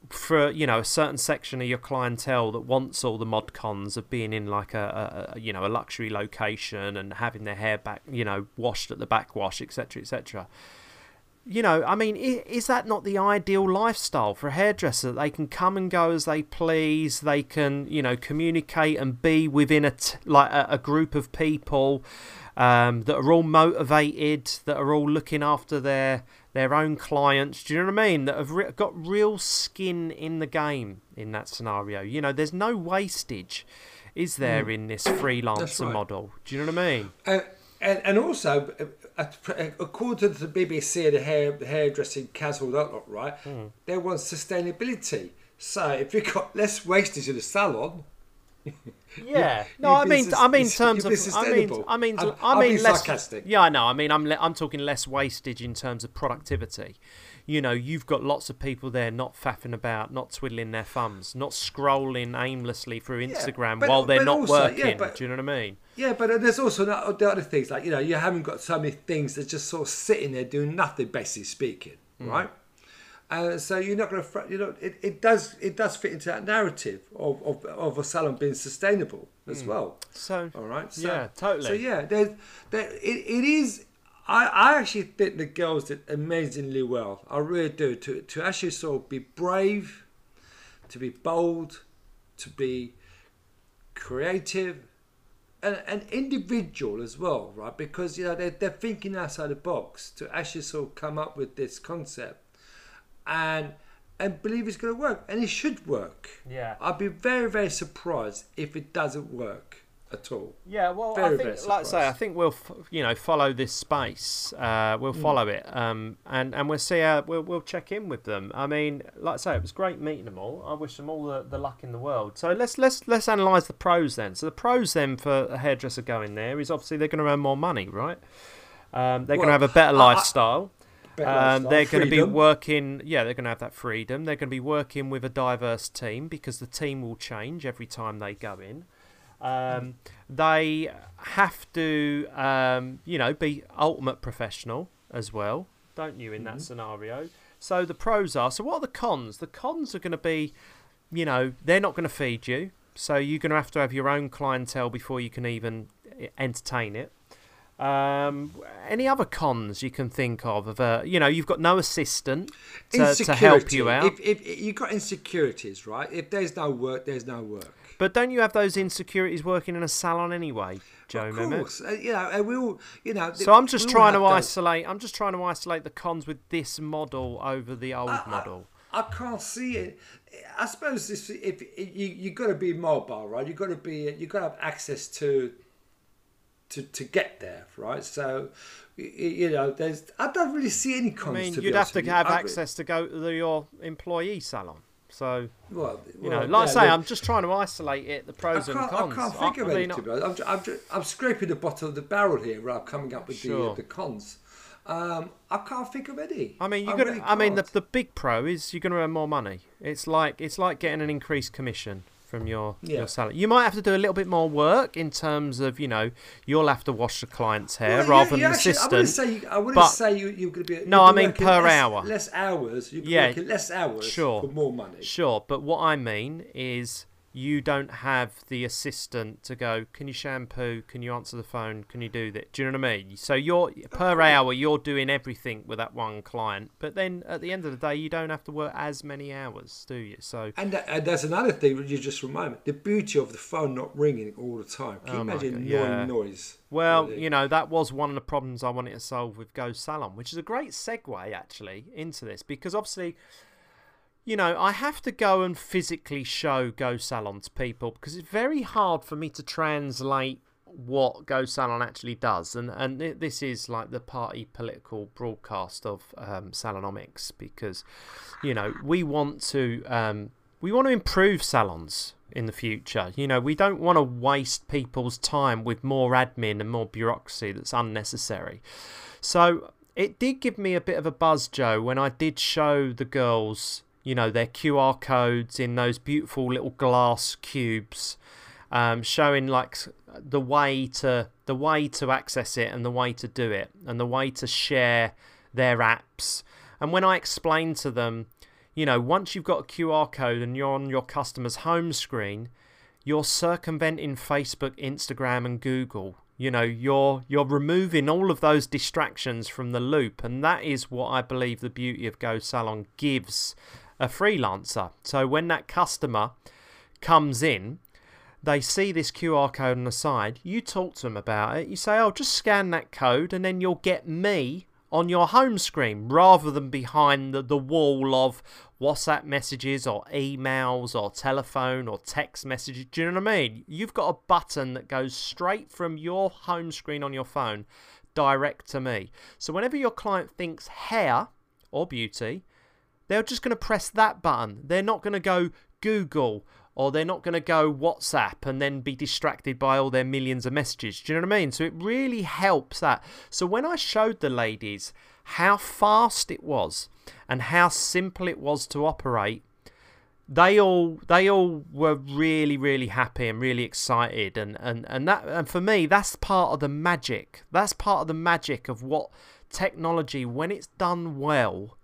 Speaker 2: for you know a certain section of your clientele that wants all the mod cons of being in like a, a, a you know a luxury location and having their hair back you know washed at the backwash etc etc you know, I mean, is that not the ideal lifestyle for a hairdresser? They can come and go as they please. They can, you know, communicate and be within a t- like a, a group of people um, that are all motivated, that are all looking after their their own clients. Do you know what I mean? That have re- got real skin in the game in that scenario. You know, there's no wastage, is there, in this freelancer
Speaker 1: right.
Speaker 2: model? Do you know what I mean?
Speaker 1: Uh, and, and also, according to the BBC and the hair, hairdressing council, that lot, right,
Speaker 2: Hmm.
Speaker 1: they want sustainability. So if you've got less wastage in the salon, [laughs]
Speaker 2: Yeah. No, I mean, I mean, in terms of, I mean. I mean,
Speaker 1: I'm-
Speaker 2: I mean, less.
Speaker 1: sarcastic.
Speaker 2: Yeah, I know. I mean, I'm, le- I'm talking less wastage in terms of productivity. You know, you've got lots of people there not faffing about, not twiddling their thumbs, not scrolling aimlessly through Instagram
Speaker 1: but-
Speaker 2: while they're not
Speaker 1: also, yeah,
Speaker 2: working.
Speaker 1: but-
Speaker 2: Do you know what I mean?
Speaker 1: Yeah, but there's also the other things like you know you haven't got so many things that just sort of sitting there doing nothing, basically speaking,
Speaker 2: Hmm.
Speaker 1: right? Uh, so you're not going to, you know, it, it does it does fit into that narrative of, of, of a salon being sustainable as well.
Speaker 2: So,
Speaker 1: All right. So,
Speaker 2: yeah, totally.
Speaker 1: So yeah, there's, there, it, it is. I, I actually think the girls did amazingly well. I really do. To to actually sort of be brave, to be bold, to be creative, and an individual as well, right? Because you know they're they're thinking outside the box to actually sort of come up with this concept, and and believe it's going to work, and it should work.
Speaker 2: Yeah.
Speaker 1: I'd be very very surprised if it doesn't work at all.
Speaker 2: Yeah, well,
Speaker 1: Very,
Speaker 2: I think, like I say, I think we'll, f- you know, follow this space. Uh, we'll follow it, um, and and we'll see how we'll we'll check in with them. I mean, like I say, it was great meeting them all. I wish them all the, the luck in the world. So let's let's let's analyse the pros then. So the pros then for a hairdresser going there is obviously they're going to earn more money, right? Um, they're going to have a better
Speaker 1: I- I-
Speaker 2: lifestyle.
Speaker 1: Better
Speaker 2: Um, they're going to be working, yeah, they're going to have that freedom. They're going to be working with a diverse team because the team will change every time they go in. Um, they have to, um, you know, be ultimate professional as well, don't you, in that scenario? So the pros are. So what are the cons? The cons are going to be, you know, they're not going to feed you. So you're going to have to have your own clientele before you can even eh, entertain it. Um, any other cons you can think of? Of a, you know, you've got no assistant to, to help you out.
Speaker 1: If, if, if you've got insecurities, right? If there's no work, there's no work.
Speaker 2: But don't you have those insecurities working in a salon anyway, Joe?
Speaker 1: of course, uh, you know, and we all, you know.
Speaker 2: So I'm just trying to
Speaker 1: those-
Speaker 2: isolate. I'm just trying to isolate the cons with this model over the old model.
Speaker 1: I can't see it. I suppose this, if, you you got to be mobile, right? You got to be you got to have access to to to get there, right? So you know, there's I don't really see any cons. I mean,
Speaker 2: you'd have to have
Speaker 1: I
Speaker 2: access to go to your employee salon. So
Speaker 1: Well,
Speaker 2: you know,
Speaker 1: well,
Speaker 2: like I say, I'm just trying to isolate it, the pros and cons.
Speaker 1: I can't think of
Speaker 2: I
Speaker 1: any.
Speaker 2: mean,
Speaker 1: to be honest. I'm, I'm, I'm scraping the bottom of the barrel here, I'm coming up with the,
Speaker 2: Sure.
Speaker 1: uh, the cons. Um, I can't think of any.
Speaker 2: I mean, you're
Speaker 1: I
Speaker 2: gonna.
Speaker 1: really
Speaker 2: I mean, the, the big pro is you're going to earn more money. It's like it's like getting an increased commission from your
Speaker 1: Yeah.
Speaker 2: your salon. You might have to do a little bit more work in terms of you know you'll have to wash the client's hair
Speaker 1: Well,
Speaker 2: rather
Speaker 1: yeah,
Speaker 2: than
Speaker 1: actually, I wouldn't say you, I wouldn't
Speaker 2: but-
Speaker 1: say you, you're going to be.
Speaker 2: No, I mean per
Speaker 1: less,
Speaker 2: hour.
Speaker 1: Less hours. You'd be
Speaker 2: Yeah.
Speaker 1: less hours
Speaker 2: Sure.
Speaker 1: for more money.
Speaker 2: Sure, but what I mean is you don't have the assistant to go, can you shampoo? Can you answer the phone? Can you do that? Do you know what I mean? So you're per hour you're doing everything with that one client, but then at the end of the day you don't have to work as many hours, do you? So
Speaker 1: And, that, and that's another thing you just remind me. The beauty of the phone not ringing all the time. Can you
Speaker 2: Oh
Speaker 1: imagine
Speaker 2: yeah.
Speaker 1: noise?
Speaker 2: Well,
Speaker 1: Really?
Speaker 2: you know, that was one of the problems I wanted to solve with Go Salon, which is a great segue actually into this because obviously, you know, I have to go and physically show Go Salon to people because it's very hard for me to translate what Go Salon actually does, and and thi- this is like the party political broadcast of um, Salonomics because, you know, we want to um, we want to improve salons in the future. You know, we don't want to waste people's time with more admin and more bureaucracy that's unnecessary. So it did give me a bit of a buzz, Joe, when I did show the girls, you know, their QR codes in those beautiful little glass cubes, um, showing like the way to the way to access it and the way to do it and the way to share their apps. And when I explained to them, you know, once you've got a QR code and you're on your customer's home screen, you're circumventing Facebook, Instagram, and Google. You know, you're you're removing all of those distractions from the loop, and that is what I believe the beauty of Go Salon gives a freelancer. So when that customer comes in, they see this QR code on the side, you talk to them about it, you say, oh, just scan that code, and then you'll get me on your home screen rather than behind the, the wall of WhatsApp messages or emails or telephone or text messages. Do you know what I mean? You've got a button that goes straight from your home screen on your phone direct to me. So whenever your client thinks hair or beauty, they're just going to press that button. They're not going to go Google or they're not going to go WhatsApp and then be distracted by all their millions of messages. Do you know what I mean? So it really helps that. So when I showed the ladies how fast it was and how simple it was to operate, they all they all were really really happy and really excited and and and that and for me that's part of the magic that's part of the magic of what technology when it's done well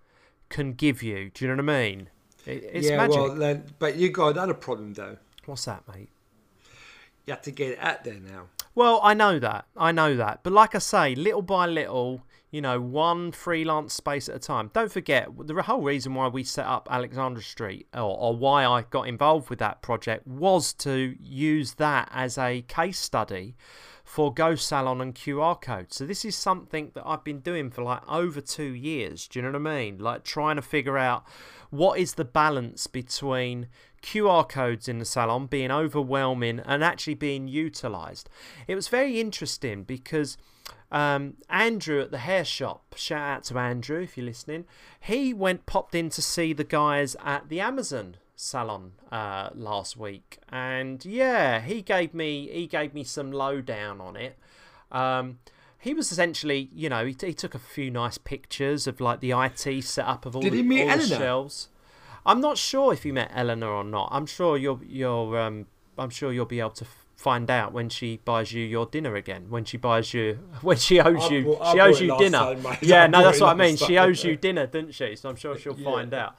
Speaker 2: can give you do you know what i mean it, it's
Speaker 1: yeah,
Speaker 2: magic
Speaker 1: well, then, but you got another problem though.
Speaker 2: what's that mate
Speaker 1: You have to get it out there now.
Speaker 2: Well, I know that. I know that. But like I say, little by little, you know, one freelance space at a time. Don't forget, the whole reason why we set up Alexandra Street, or, or why I got involved with that project, was to use that as a case study for Go Salon and QR code. So this is something that I've been doing for like over two years. Do you know what I mean? Like trying to figure out what is the balance between QR codes in the salon being overwhelming and actually being utilized. It was very interesting because um, Andrew at the hair shop, shout out to Andrew if you're listening, he went popped in to see the guys at the Amazon salon uh, last week, and yeah, he gave me he gave me some lowdown on it. Um, he was essentially, you know, he, he took a few nice pictures of like the IT setup of all,
Speaker 1: Did
Speaker 2: the,
Speaker 1: he meet
Speaker 2: all the shelves. I'm not sure if he met Eleanor or not. I'm sure you'll you'll um, I'm sure you'll be able to f- find out when she buys you your dinner again. When she buys you [laughs] when she owes
Speaker 1: I
Speaker 2: you
Speaker 1: bought-
Speaker 2: she owes you dinner.
Speaker 1: time, [laughs]
Speaker 2: yeah,
Speaker 1: I
Speaker 2: no, that's what I mean. She owes you dinner, didn't she? So I'm sure she'll
Speaker 1: Yeah.
Speaker 2: find out.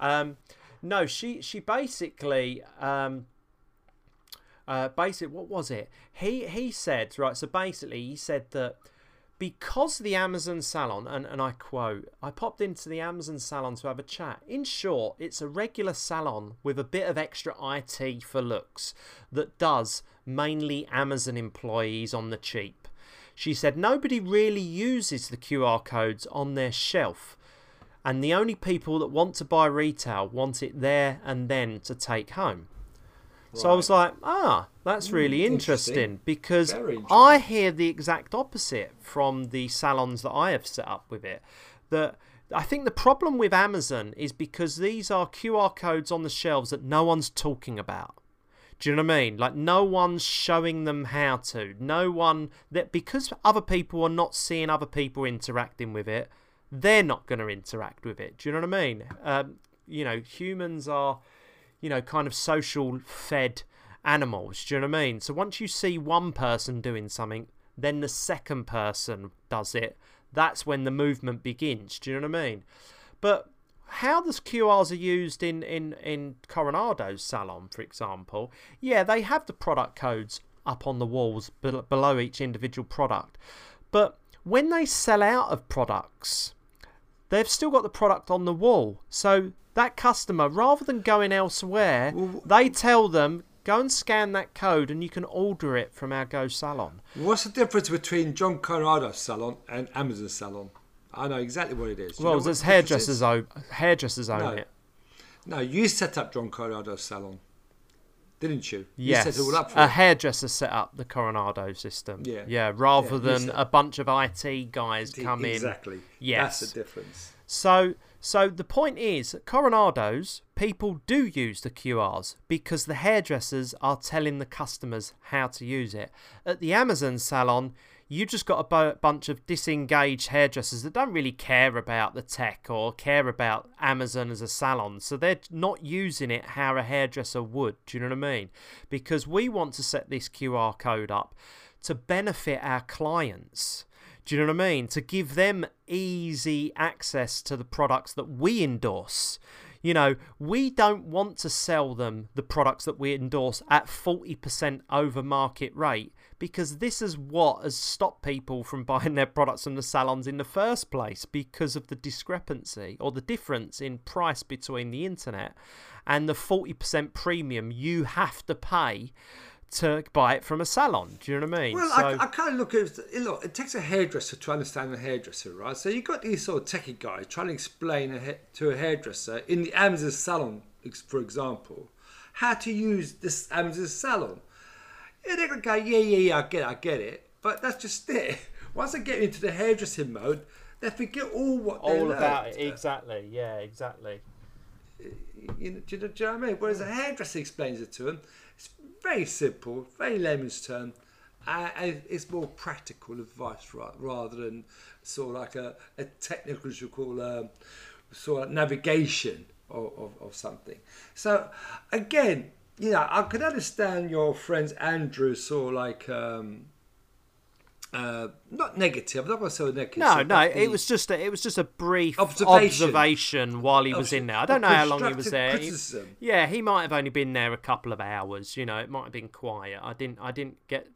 Speaker 2: Um, no, she she basically um, uh, basically what was it? He he said right. So basically, he said that because the Amazon salon, and, and I quote, I popped into the Amazon salon to have a chat. In short, it's a regular salon with a bit of extra IT for looks that does mainly Amazon employees on the cheap. She said nobody really uses the QR codes on their shelf, and the only people that want to buy retail want it there and then to take home. So I was like, ah, that's really
Speaker 1: interesting.
Speaker 2: interesting because
Speaker 1: Very
Speaker 2: I hear the exact opposite from the salons that I have set up with it. That I think the problem with Amazon is because these are QR codes on the shelves that no one's talking about. Do you know what I mean? Like no one's showing them how to. No one that because other people are not seeing other people interacting with it, they're not going to interact with it. Do you know what I mean? Um, you know, humans are you know, kind of social fed animals. Do you know what I mean? So once you see one person doing something, then the second person does it. That's when the movement begins. Do you know what I mean? But how the QRs are used in, in, in Coronado's salon, for example, yeah, they have the product codes up on the walls below each individual product. But when they sell out of products, they've still got the product on the wall. So that customer, rather than going elsewhere, well, they tell them, go and scan that code and you can order it from our Go Salon.
Speaker 1: What's the difference between John Coronado Salon and Amazon Salon? I know exactly what it is.
Speaker 2: well, there's hairdressers own hairdressers own
Speaker 1: no.
Speaker 2: it.
Speaker 1: No, you set up John Coronado Salon, didn't you?
Speaker 2: Yes.
Speaker 1: You set it all up
Speaker 2: a hairdresser set up the Coronado system.
Speaker 1: Yeah.
Speaker 2: Yeah, rather
Speaker 1: Yeah,
Speaker 2: than a bunch of IT guys come in.
Speaker 1: exactly.
Speaker 2: Yes.
Speaker 1: That's the difference.
Speaker 2: So, so the point is, Coronados, people do use the QRs because the hairdressers are telling the customers how to use it. At the Amazon salon, you just got a bunch of disengaged hairdressers that don't really care about the tech or care about Amazon as a salon. So they're not using it how a hairdresser would. Do you know what I mean? Because we want to set this QR code up to benefit our clients. Do you know what I mean? To give them easy access to the products that we endorse. You know, we don't want to sell them the products that we endorse at 40% over market rate because this is what has stopped people from [laughs] buying their products from the salons in the first place because of the discrepancy or the difference in price between the internet and the 40% premium you have to pay to buy it from a salon. Do you know what I mean?
Speaker 1: Well,
Speaker 2: So-
Speaker 1: I, I kind of look at it. Look, it takes a hairdresser to understand a hairdresser, right? So you've got these sort of techie guys trying to explain a, to a hairdresser in the Amazon salon, for example, how to use this Amazon salon. Yeah, they're gonna go, yeah, yeah, yeah, I get it, I get it. But that's just it. [laughs] Once they get into the hairdressing mode, they forget all what they
Speaker 2: all
Speaker 1: learned.
Speaker 2: about it. Exactly. Yeah, exactly.
Speaker 1: You know, do, you know, do you know what I mean? Whereas a hairdresser explains it to them, it's very simple, very layman's term, uh, and it's more practical advice ra- rather than sort of like a, a technical, as you call, um, sort of navigation of, of, of something. So again, you know, I could understand your friends Andrew saw like. Um, uh, not negative. I'm not going to say negative.
Speaker 2: No, no, it was just a, it was just a brief
Speaker 1: Observation.
Speaker 2: observation while he was
Speaker 1: Obs-
Speaker 2: in there. I don't know how long he was there. He- yeah, he might have only been there a couple of hours. You know, it might have been quiet. I didn't, I didn't get,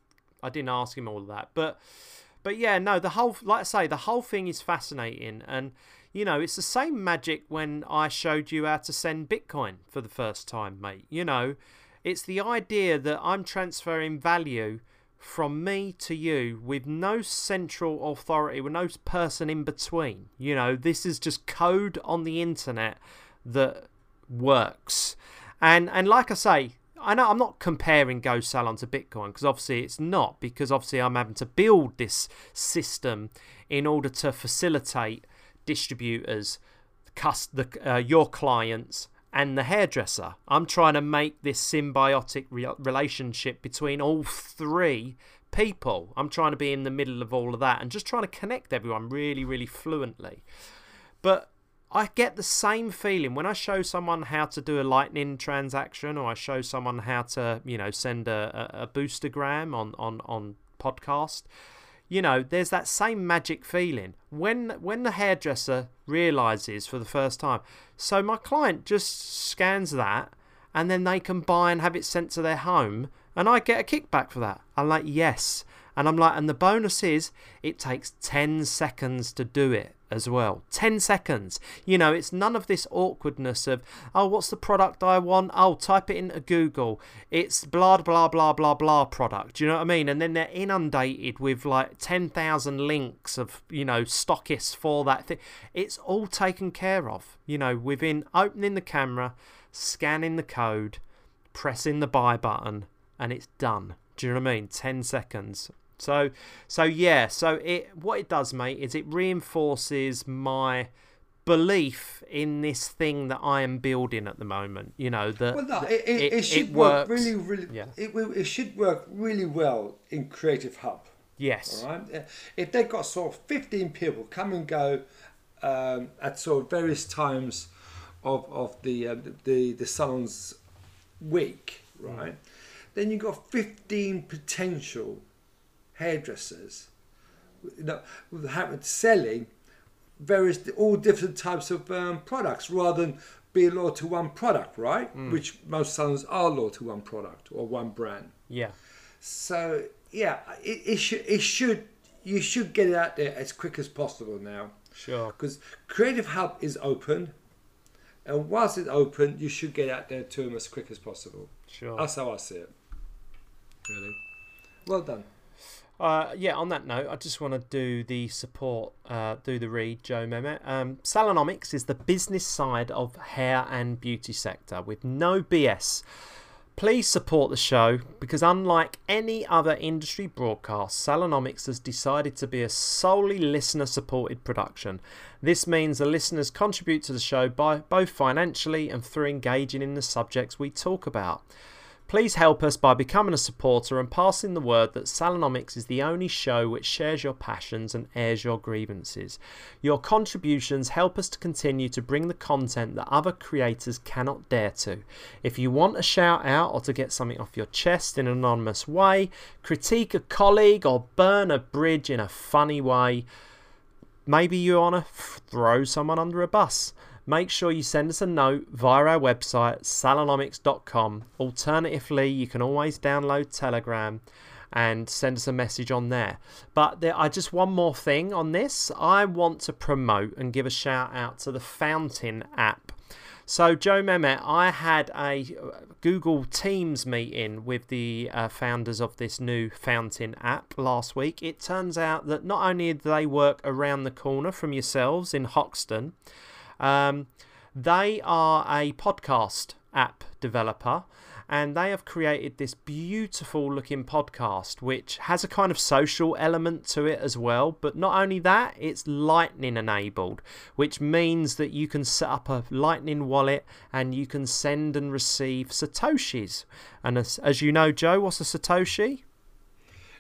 Speaker 2: I didn't ask him all of that. But, but yeah, no, the whole, like I say, the whole thing is fascinating, and you know, it's the same magic when I showed you how to send Bitcoin for the first time, mate. You know, it's the idea that I'm transferring value from me to you with no central authority, with no person in between. You know, this is just code on the internet that works. And and like I say, I know I'm not comparing Go Salon to Bitcoin because obviously it's not because obviously I'm having to build this system in order to facilitate distributors, cust- the, uh, your clients, and the hairdresser. I'm trying to make this symbiotic re- relationship between all three people. I'm trying to be in the middle of all of that and just trying to connect everyone really, really fluently. But I get the same feeling when I show someone how to do a lightning transaction or I show someone how to, you know, send a, a, a boostagram on, on, on podcast. You know, there's that same magic feeling when when the hairdresser realizes for the first time. So my client just scans that and then they can buy and have it sent to their home and I get a kickback for that. I'm like, yes. And I'm like, and the bonus is it takes 10 seconds to do it as well. 10 seconds. You know, it's none of this awkwardness of, oh, what's the product I want? Oh, type it into Google. It's blah, blah, blah, blah, blah product. Do you know what I mean? And then they're inundated with like 10,000 links of, you know, stockists for that thing. It's all taken care of, you know, within opening the camera, scanning the code, pressing the buy button, and it's done. Do you know what I mean? 10 seconds. So, so yeah. So it what it does, mate, is it reinforces my belief in this thing that I am building at the moment. You know that
Speaker 1: Well, no,
Speaker 2: that
Speaker 1: it, it, it should work really, really.
Speaker 2: Yeah.
Speaker 1: It, will- it should work really well in Creative Hub.
Speaker 2: Yes.
Speaker 1: All right. If they've got sort of fifteen people come and go um, at sort of various times of of the uh, the the salon's week, right? Then you've got 15 potential hairdressers you know, selling various, all different types of um, products rather than be loyal to one product, right? Which most salons are loyal to one product or one brand.
Speaker 2: Yeah.
Speaker 1: So yeah, it, it should it should you should get it out there as quick as possible now
Speaker 2: Sure.
Speaker 1: because Creative Hub is open, and whilst it's open, you should get out there to them as quick as possible.
Speaker 2: Sure.
Speaker 1: That's how I see it. Really, well done.
Speaker 2: Uh, yeah, on that note, I just want to do the support, uh, do the read, Joe Mehmet. Um, Salonomics is the business side of hair and beauty sector with no BS. Please support the show because, unlike any other industry broadcast, Salonomics has decided to be a solely listener supported production. This means the listeners contribute to the show by both financially and through engaging in the subjects we talk about. Please help us by becoming a supporter and passing the word that Salonomics is the only show which shares your passions and airs your grievances. Your contributions help us to continue to bring the content that other creators cannot dare to. If you want a shout out or to get something off your chest in an anonymous way, critique a colleague or burn a bridge in a funny way, maybe you want to throw someone under a bus. Make sure you send us a note via our website, salonomics.com. Alternatively, you can always download Telegram and send us a message on there. But there, I just one more thing on this. I want to promote and give a shout out to the Fountain app. So, Joe Mehmet, I had a Google Teams meeting with the uh, founders of this new Fountain app last week. It turns out that not only do they work around the corner from yourselves in Hoxton, um, they are a podcast app developer and they have created this beautiful looking podcast which has a kind of social element to it as well. But not only that, it's lightning enabled, which means that you can set up a lightning wallet and you can send and receive Satoshis. And as, as you know, Joe, what's a Satoshi?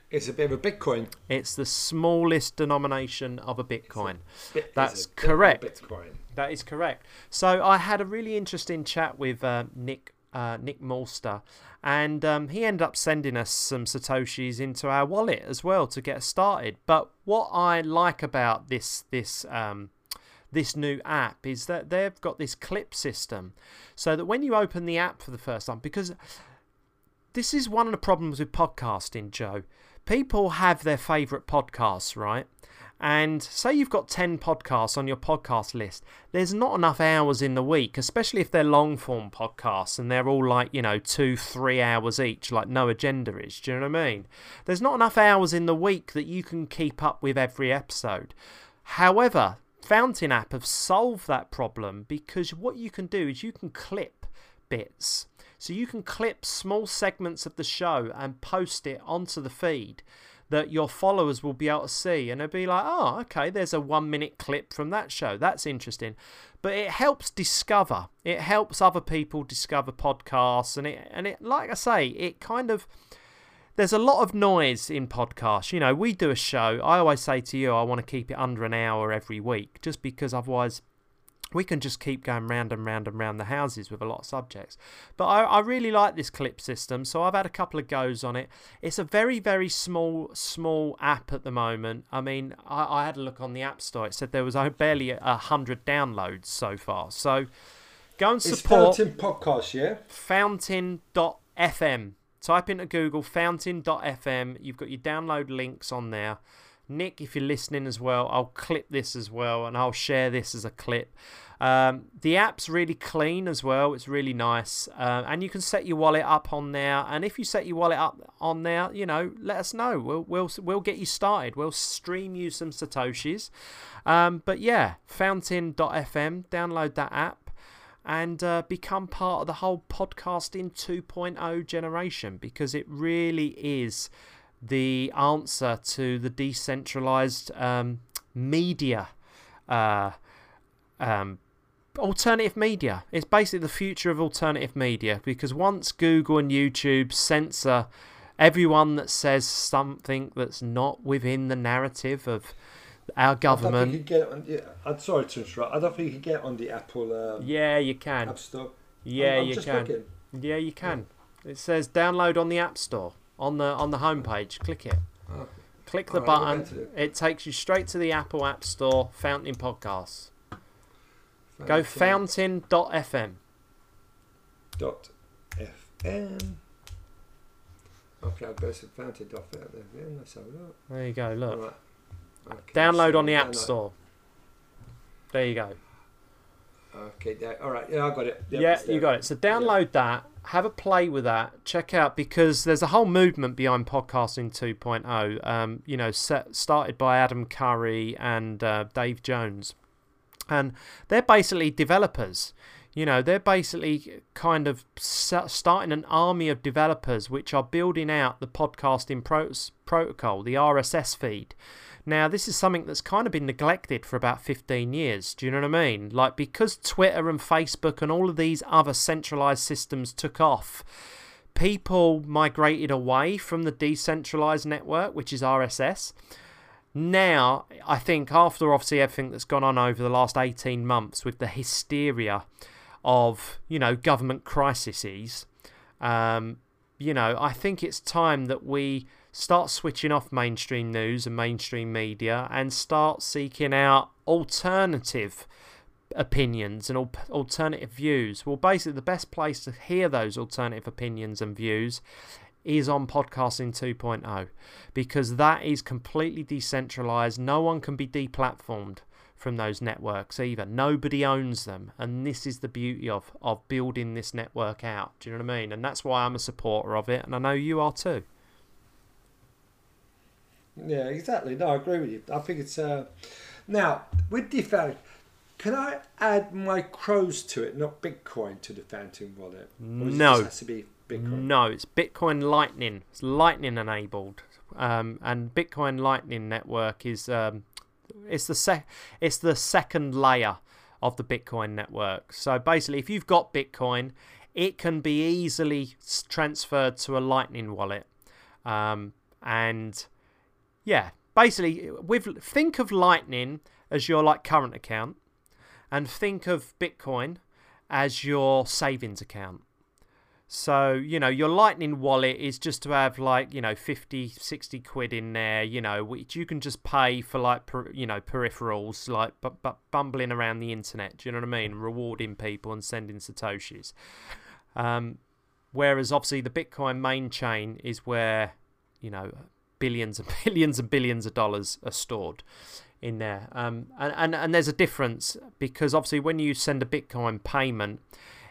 Speaker 1: It's a bit of a Bitcoin.
Speaker 2: It's the smallest denomination of a Bitcoin.
Speaker 1: Bit-
Speaker 2: That's
Speaker 1: it's a bit of a
Speaker 2: correct.
Speaker 1: Bitcoin.
Speaker 2: That is correct. So I had a really interesting chat with uh, Nick uh, Nick Malster, and um, he ended up sending us some satoshis into our wallet as well to get started. But what I like about this this um, this new app is that they've got this clip system, so that when you open the app for the first time, because this is one of the problems with podcasting, Joe. People have their favourite podcasts, right? And say you've got 10 podcasts on your podcast list, there's not enough hours in the week, especially if they're long form podcasts and they're all like, you know, two, three hours each, like No Agenda is. Do you know what I mean? There's not enough hours in the week that you can keep up with every episode. However, Fountain app have solved that problem because what you can do is you can clip bits. So you can clip small segments of the show and post it onto the feed that your followers will be able to see and they'll be like, oh, okay, there's a one minute clip from that show. That's interesting. But it helps discover. It helps other people discover podcasts and it and it like I say, it kind of there's a lot of noise in podcasts. You know, we do a show. I always say to you, I want to keep it under an hour every week, just because otherwise we can just keep going round and round and round the houses with a lot of subjects. But I, I really like this clip system, so I've had a couple of goes on it. It's a very, very small, small app at the moment. I mean, I, I had a look on the App Store. It said there was barely a hundred downloads so far. So go and
Speaker 1: It's
Speaker 2: support
Speaker 1: Fountain Podcast, yeah?
Speaker 2: fountain.fm. Type into Google fountain.fm. You've got your download links on there. Nick, if you're listening as well, I'll clip this as well and I'll share this as a clip. Um, the app's really clean as well. It's really nice. Uh, and you can set your wallet up on there. And if you set your wallet up on there, you know, let us know. We'll, we'll, we'll get you started. We'll stream you some Satoshis. Um, but yeah, fountain.fm, download that app and uh, become part of the whole podcasting 2.0 generation because it really is the answer to the decentralized um, media uh, um, alternative media it's basically the future of alternative media because once google and youtube censor everyone that says something that's not within the narrative of our
Speaker 1: I
Speaker 2: government
Speaker 1: you can get on. Yeah, I'm sorry to interrupt. I don't think you can get on the Apple um,
Speaker 2: yeah you can
Speaker 1: App Store.
Speaker 2: yeah
Speaker 1: I'm, I'm
Speaker 2: you can
Speaker 1: looking.
Speaker 2: Yeah, you can. It says download on the App Store on the on the homepage. Click it.
Speaker 1: Oh.
Speaker 2: Click the
Speaker 1: Alright,
Speaker 2: button.
Speaker 1: into
Speaker 2: It takes you straight to the Apple App Store, Fountain Podcasts. Go fountain.fm.
Speaker 1: Dot FM. Okay, I'll go to fountain dot FM. Let's have a look.
Speaker 2: There you go. Look.
Speaker 1: Alright. Okay,
Speaker 2: Download
Speaker 1: so
Speaker 2: on the App
Speaker 1: download.
Speaker 2: Store. There you go.
Speaker 1: Okay, all right. Yeah, I got it. Yep,
Speaker 2: yeah, you got it. So download that, have a play with that, check out because there's a whole movement behind podcasting 2.0. Um, you know, set, started by Adam Curry and uh, Dave Jones, and they're basically developers. You know, they're basically kind of starting an army of developers which are building out the podcasting pro- protocol, the RSS feed. Now, this is something that's kind of been neglected for about 15 years. Do you know what I mean? Like, because Twitter and Facebook and all of these other centralized systems took off, people migrated away from the decentralized network, which is RSS. Now, I think after obviously everything that's gone on over the last 18 months with the hysteria of, you know, government crises, um, you know, I think it's time that we start switching off mainstream news and mainstream media and start seeking out alternative opinions and al- alternative views. Well, basically, the best place to hear those alternative opinions and views is on Podcasting 2.0 because that is completely decentralized. No one can be deplatformed from those networks either. Nobody owns them, and this is the beauty of of building this network out. Do you know what I mean? And that's why I'm a supporter of it, and I know you are too.
Speaker 1: Yeah, exactly. No, I agree with you. I think it's uh now with the fountain. Can I add my crows to it, not Bitcoin, to the fountain wallet? Does it
Speaker 2: No.
Speaker 1: has to be Bitcoin.
Speaker 2: No, it's Bitcoin Lightning. It's Lightning enabled, um, and Bitcoin Lightning network is um, it's the sec- it's the second layer of the Bitcoin network. So basically, if you've got Bitcoin, it can be easily transferred to a Lightning wallet, um, and yeah, basically, with think of Lightning as your like current account, and think of Bitcoin as your savings account. So, you know, your Lightning wallet is just to have like, you know, 50, 60 quid in there, you know, which you can just pay for like, per, you know, peripherals, like bu- bu- bumbling around the internet. Do you know what I mean? Rewarding people and sending Satoshis. Um, whereas obviously the Bitcoin main chain is where, you know, billions and [laughs] billions and billions of dollars are stored in there. Um, and, and, and there's a difference because obviously when you send a Bitcoin payment,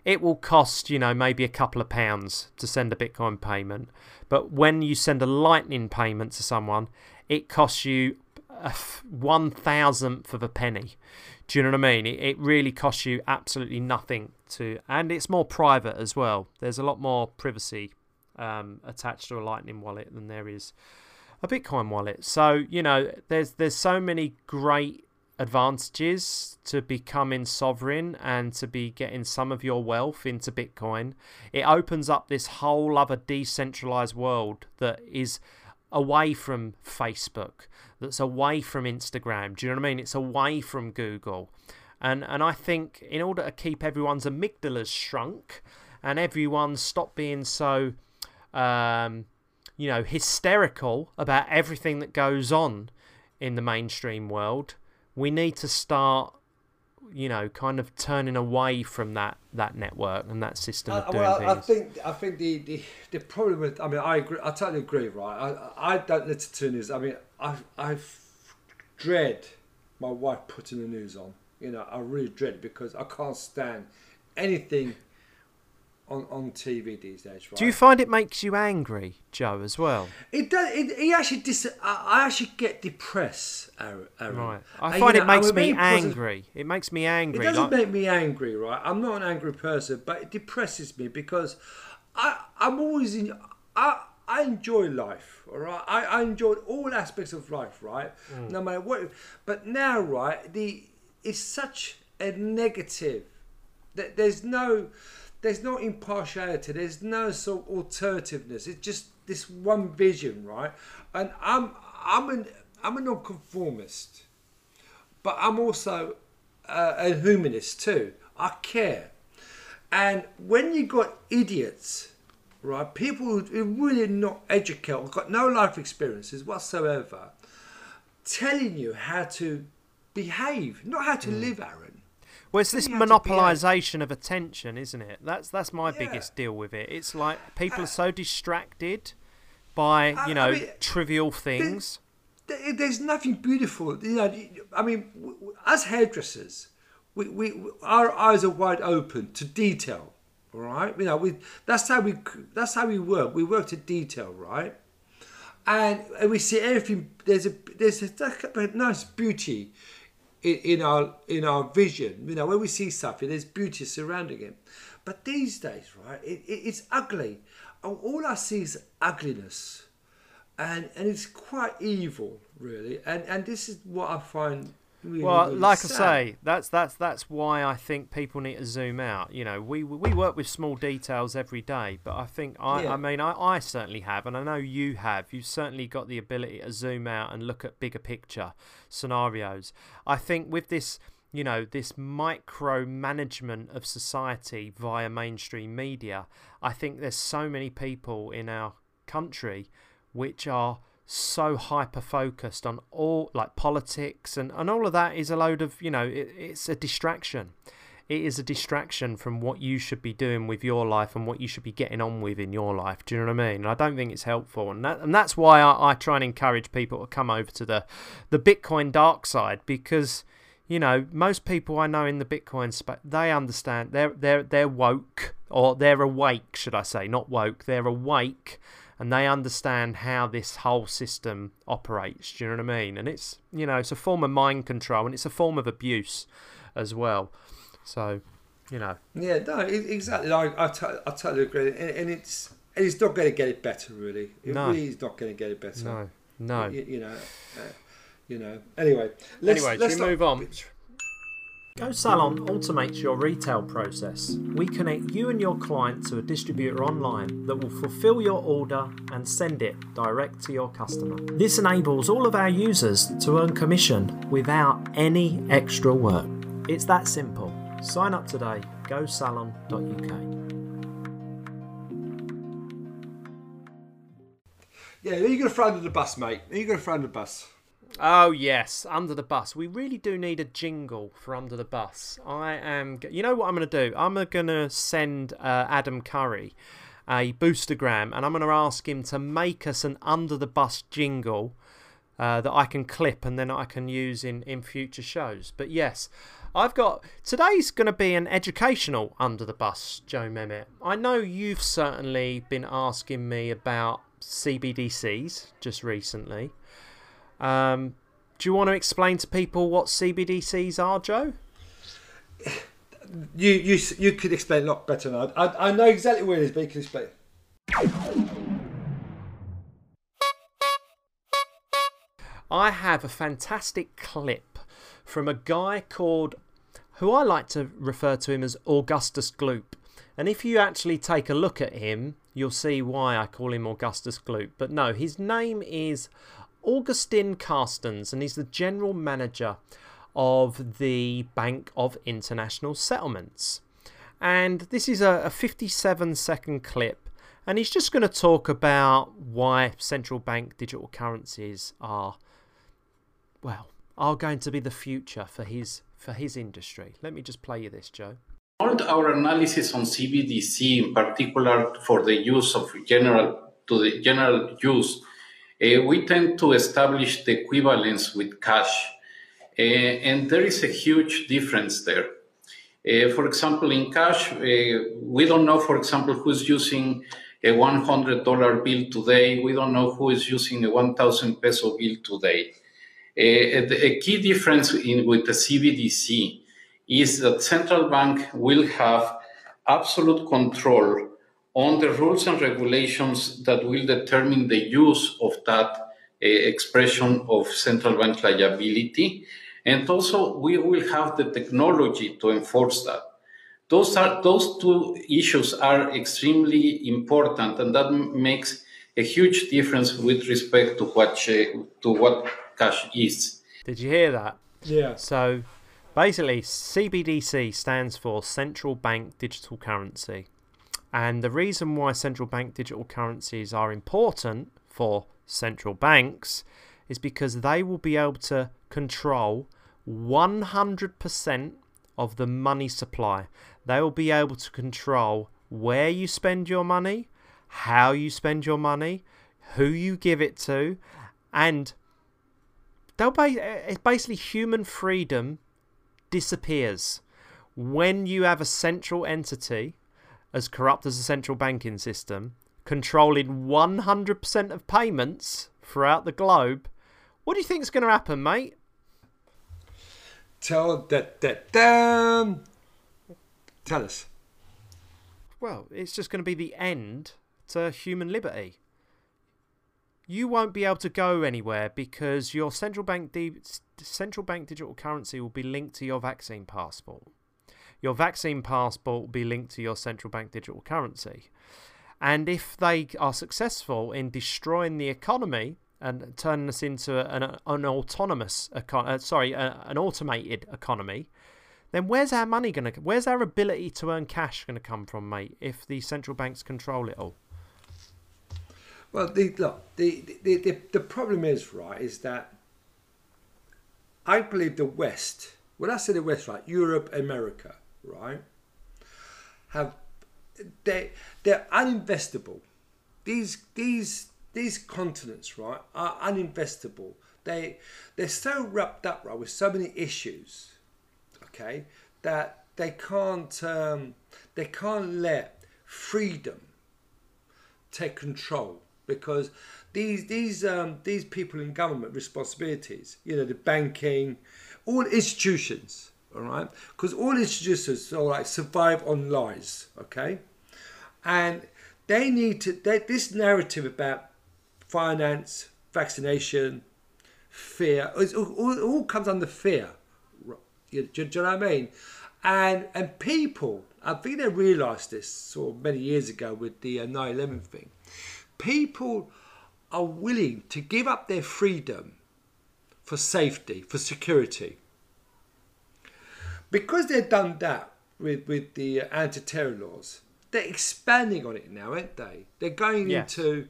Speaker 2: it will cost, you know, maybe a couple of pounds to send a Bitcoin payment. But when you send a Lightning payment to someone, it costs you a one thousandth of a penny. Do you know what I mean? It, it really costs you absolutely nothing to, and it's more private as well. There's a lot more privacy um, attached to a Lightning wallet than there is a Bitcoin wallet. So you know, there's there's so many great advantages to becoming sovereign and to be getting some of your wealth into Bitcoin. It opens up this whole other decentralized world that is away from Facebook, that's away from Instagram. Do you know what I mean? It's away from Google. And and I think in order to keep everyone's amygdalas shrunk and everyone stop being so um, you know, hysterical about everything that goes on in the mainstream world, we need to start, you know, kind of turning away from that that network and that system of doing
Speaker 1: well, I
Speaker 2: things.
Speaker 1: think I think the, the, the problem with I mean I agree I totally agree right I I don't listen to news I mean I I dread my wife putting the news on you know I really dread it because I can't stand anything on on TV these days right
Speaker 2: Do you find it makes you angry, Joe, as well?
Speaker 1: it does it, it actually dis I, I actually get depressed Aaron.
Speaker 2: Right. I
Speaker 1: uh,
Speaker 2: find
Speaker 1: you
Speaker 2: it
Speaker 1: know,
Speaker 2: makes me
Speaker 1: very positive-
Speaker 2: angry. It makes me angry.
Speaker 1: It doesn't
Speaker 2: like-
Speaker 1: make me angry, right? I'm not an angry person, but it depresses me because I I'm always in I I enjoy life, all right. I, I enjoy all aspects of life, right? Mm. No matter what. But now, right, the it's such a negative. That there's no there's no impartiality. There's no sort of alternativeness. It's just this one vision, right? And I'm I'm an I'm a nonconformist but I'm also uh, a humanist too. I care, And when you got idiots, right, people who are really not educated, got no life experiences whatsoever, telling you how to behave, not how to
Speaker 2: Hmm.
Speaker 1: live, Aaron.
Speaker 2: Well, it's this
Speaker 1: You have to be
Speaker 2: monopolisation of attention, isn't it? That's that's my
Speaker 1: Yeah.
Speaker 2: biggest deal with it. It's like people uh, are so distracted by
Speaker 1: I-
Speaker 2: you
Speaker 1: I
Speaker 2: know
Speaker 1: mean,
Speaker 2: trivial things.
Speaker 1: There- There's nothing beautiful. You know, I mean, as hairdressers, we, we our eyes are wide open to detail. All right, you know, we that's how we that's how we work. We work to detail, right? And, and we see everything. There's a there's a, a nice beauty in, our in our vision. You know, when we see something, there's beauty surrounding it. But these days, right, it, it, it's ugly. All I see is ugliness and and it's quite evil, really. And and this is what I find. Really,
Speaker 2: Well, like
Speaker 1: sad.
Speaker 2: I say, that's that's that's why I think people need to zoom out. You know, we we work with small details every day, but I think I
Speaker 1: Yeah.
Speaker 2: I mean I, I certainly have, and I know you have. You've certainly got the ability to zoom out and look at bigger picture scenarios. I think with this. You know, this micro management of society via mainstream media, I think there's so many people in our country which are so hyper focused on all like politics and, and all of that is a load of you know it, it's a distraction. It is a distraction from what you should be doing with your life and what you should be getting on with in your life. Do you know what i mean? And i don't think it's helpful. And that, and that's why I, I try and encourage people to come over to the the bitcoin dark side because you know most people i know in the bitcoin space they understand they're they're they're woke or they're awake should i say not woke they're awake and they understand how this whole system operates. Do you know what I mean? And it's you know it's a form of mind control and it's a form of abuse as well. So, you know,
Speaker 1: Yeah, no, e- exactly. I I, t- I totally agree, and, and it's and it's not going to get it better, really. It
Speaker 2: No.
Speaker 1: really is not going to get it better.
Speaker 2: no, no.
Speaker 1: You, you know, uh, you know. Anyway, let's,
Speaker 2: Anyway,
Speaker 1: let's
Speaker 2: we
Speaker 1: start-
Speaker 2: move on? Go Salon automates your retail process. We connect you and your client to a distributor online that will fulfill your order and send it direct to your customer. This enables all of our users to earn commission without any extra work. It's that simple. Sign up today. GoSalon.uk.
Speaker 1: Yeah, who are you going to throw under the bus, mate? Who are you going to throw under the bus?
Speaker 2: Oh yes, under the bus. We really do need a jingle for under the bus. I am. You know what I'm going to do? I'm going to send uh, Adam Curry a boostagram, and I'm going to ask him to make us an under the bus jingle uh, that I can clip and then I can use in in future shows. But yes. I've got today's going to be an educational under the bus, Joe Mehmet. I know you've certainly been asking me about CBDCs just recently. Um, do you want to explain to people what CBDCs are, Joe?
Speaker 1: You you you could explain a lot better than I. I, I know exactly what it is, but you can explain.
Speaker 2: I have a fantastic clip from a guy called, who I like to refer to him as Augustus Gloop. And if you actually take a look at him, you'll see why I call him Augustus Gloop. But no, his name is Agustín Carstens, and he's the general manager of the Bank of International Settlements. And this is a, a 57 second clip, and he's just going to talk about why central bank digital currencies are, well, are going to be the future for his for his industry. Let me just play you this, Joe.
Speaker 3: Our analysis on CBDC, in particular for the use of general to the general use, uh, we tend to establish the equivalence with cash, uh, and there is a huge difference there. Uh, for example, in cash, uh, we don't know, for example, who's using a $100 bill today. We don't know who is using a 1,000 peso bill today. Uh, a key difference in, with the CBDC is that central bank will have absolute control on the rules and regulations that will determine the use of that uh, expression of central bank liability. And also we will have the technology to enforce that. Those are those two issues are extremely important, and that makes a huge difference with respect to what sh- to what cash is.
Speaker 2: Did you hear that?
Speaker 1: Yeah.
Speaker 2: So Basically, CBDC stands for Central Bank Digital Currency. And the reason why central bank digital currencies are important for central banks is because they will be able to control 100% of the money supply. They will be able to control where you spend your money, how you spend your money, who you give it to, and they'll ba- eh, eh, basically human freedom disappears when you have a central entity as corrupt as the central banking system controlling 100% of payments throughout the globe. What do you think is going to happen, mate?
Speaker 1: Tell that that damn. Tell us.
Speaker 2: Well, it's just going to be the end to human liberty. You won't be able to go anywhere because your central bank di- central bank digital currency will be linked to your vaccine passport. Your vaccine passport will be linked to your central bank digital currency. And if they are successful in destroying the economy, and turning us into an, an autonomous econ- uh, sorry uh, an automated economy then where's our money going to where's our ability to earn cash going to come from mate if the central banks control it all
Speaker 1: well the look the, the the, the problem is right is that i believe the west when i say the west right europe america right have they they're uninvestable these these these continents, right, are uninvestable. They they're so wrapped up, right, with so many issues, okay, that they can't um, they can't let freedom take control because these these um, these people in government responsibilities, you know, the banking, all institutions, all right, because all these institutions are like survive on lies, okay, and they need to they, this narrative about finance, vaccination, fear. All, all comes under fear. Do you, do you know what I mean? And and people, I think they realised this sort of many years ago with the uh, 9/11 thing. People are willing to give up their freedom for safety, for security. Because they've done that with, with the anti-terror laws, they're expanding on it now, aren't they? They're going yes. into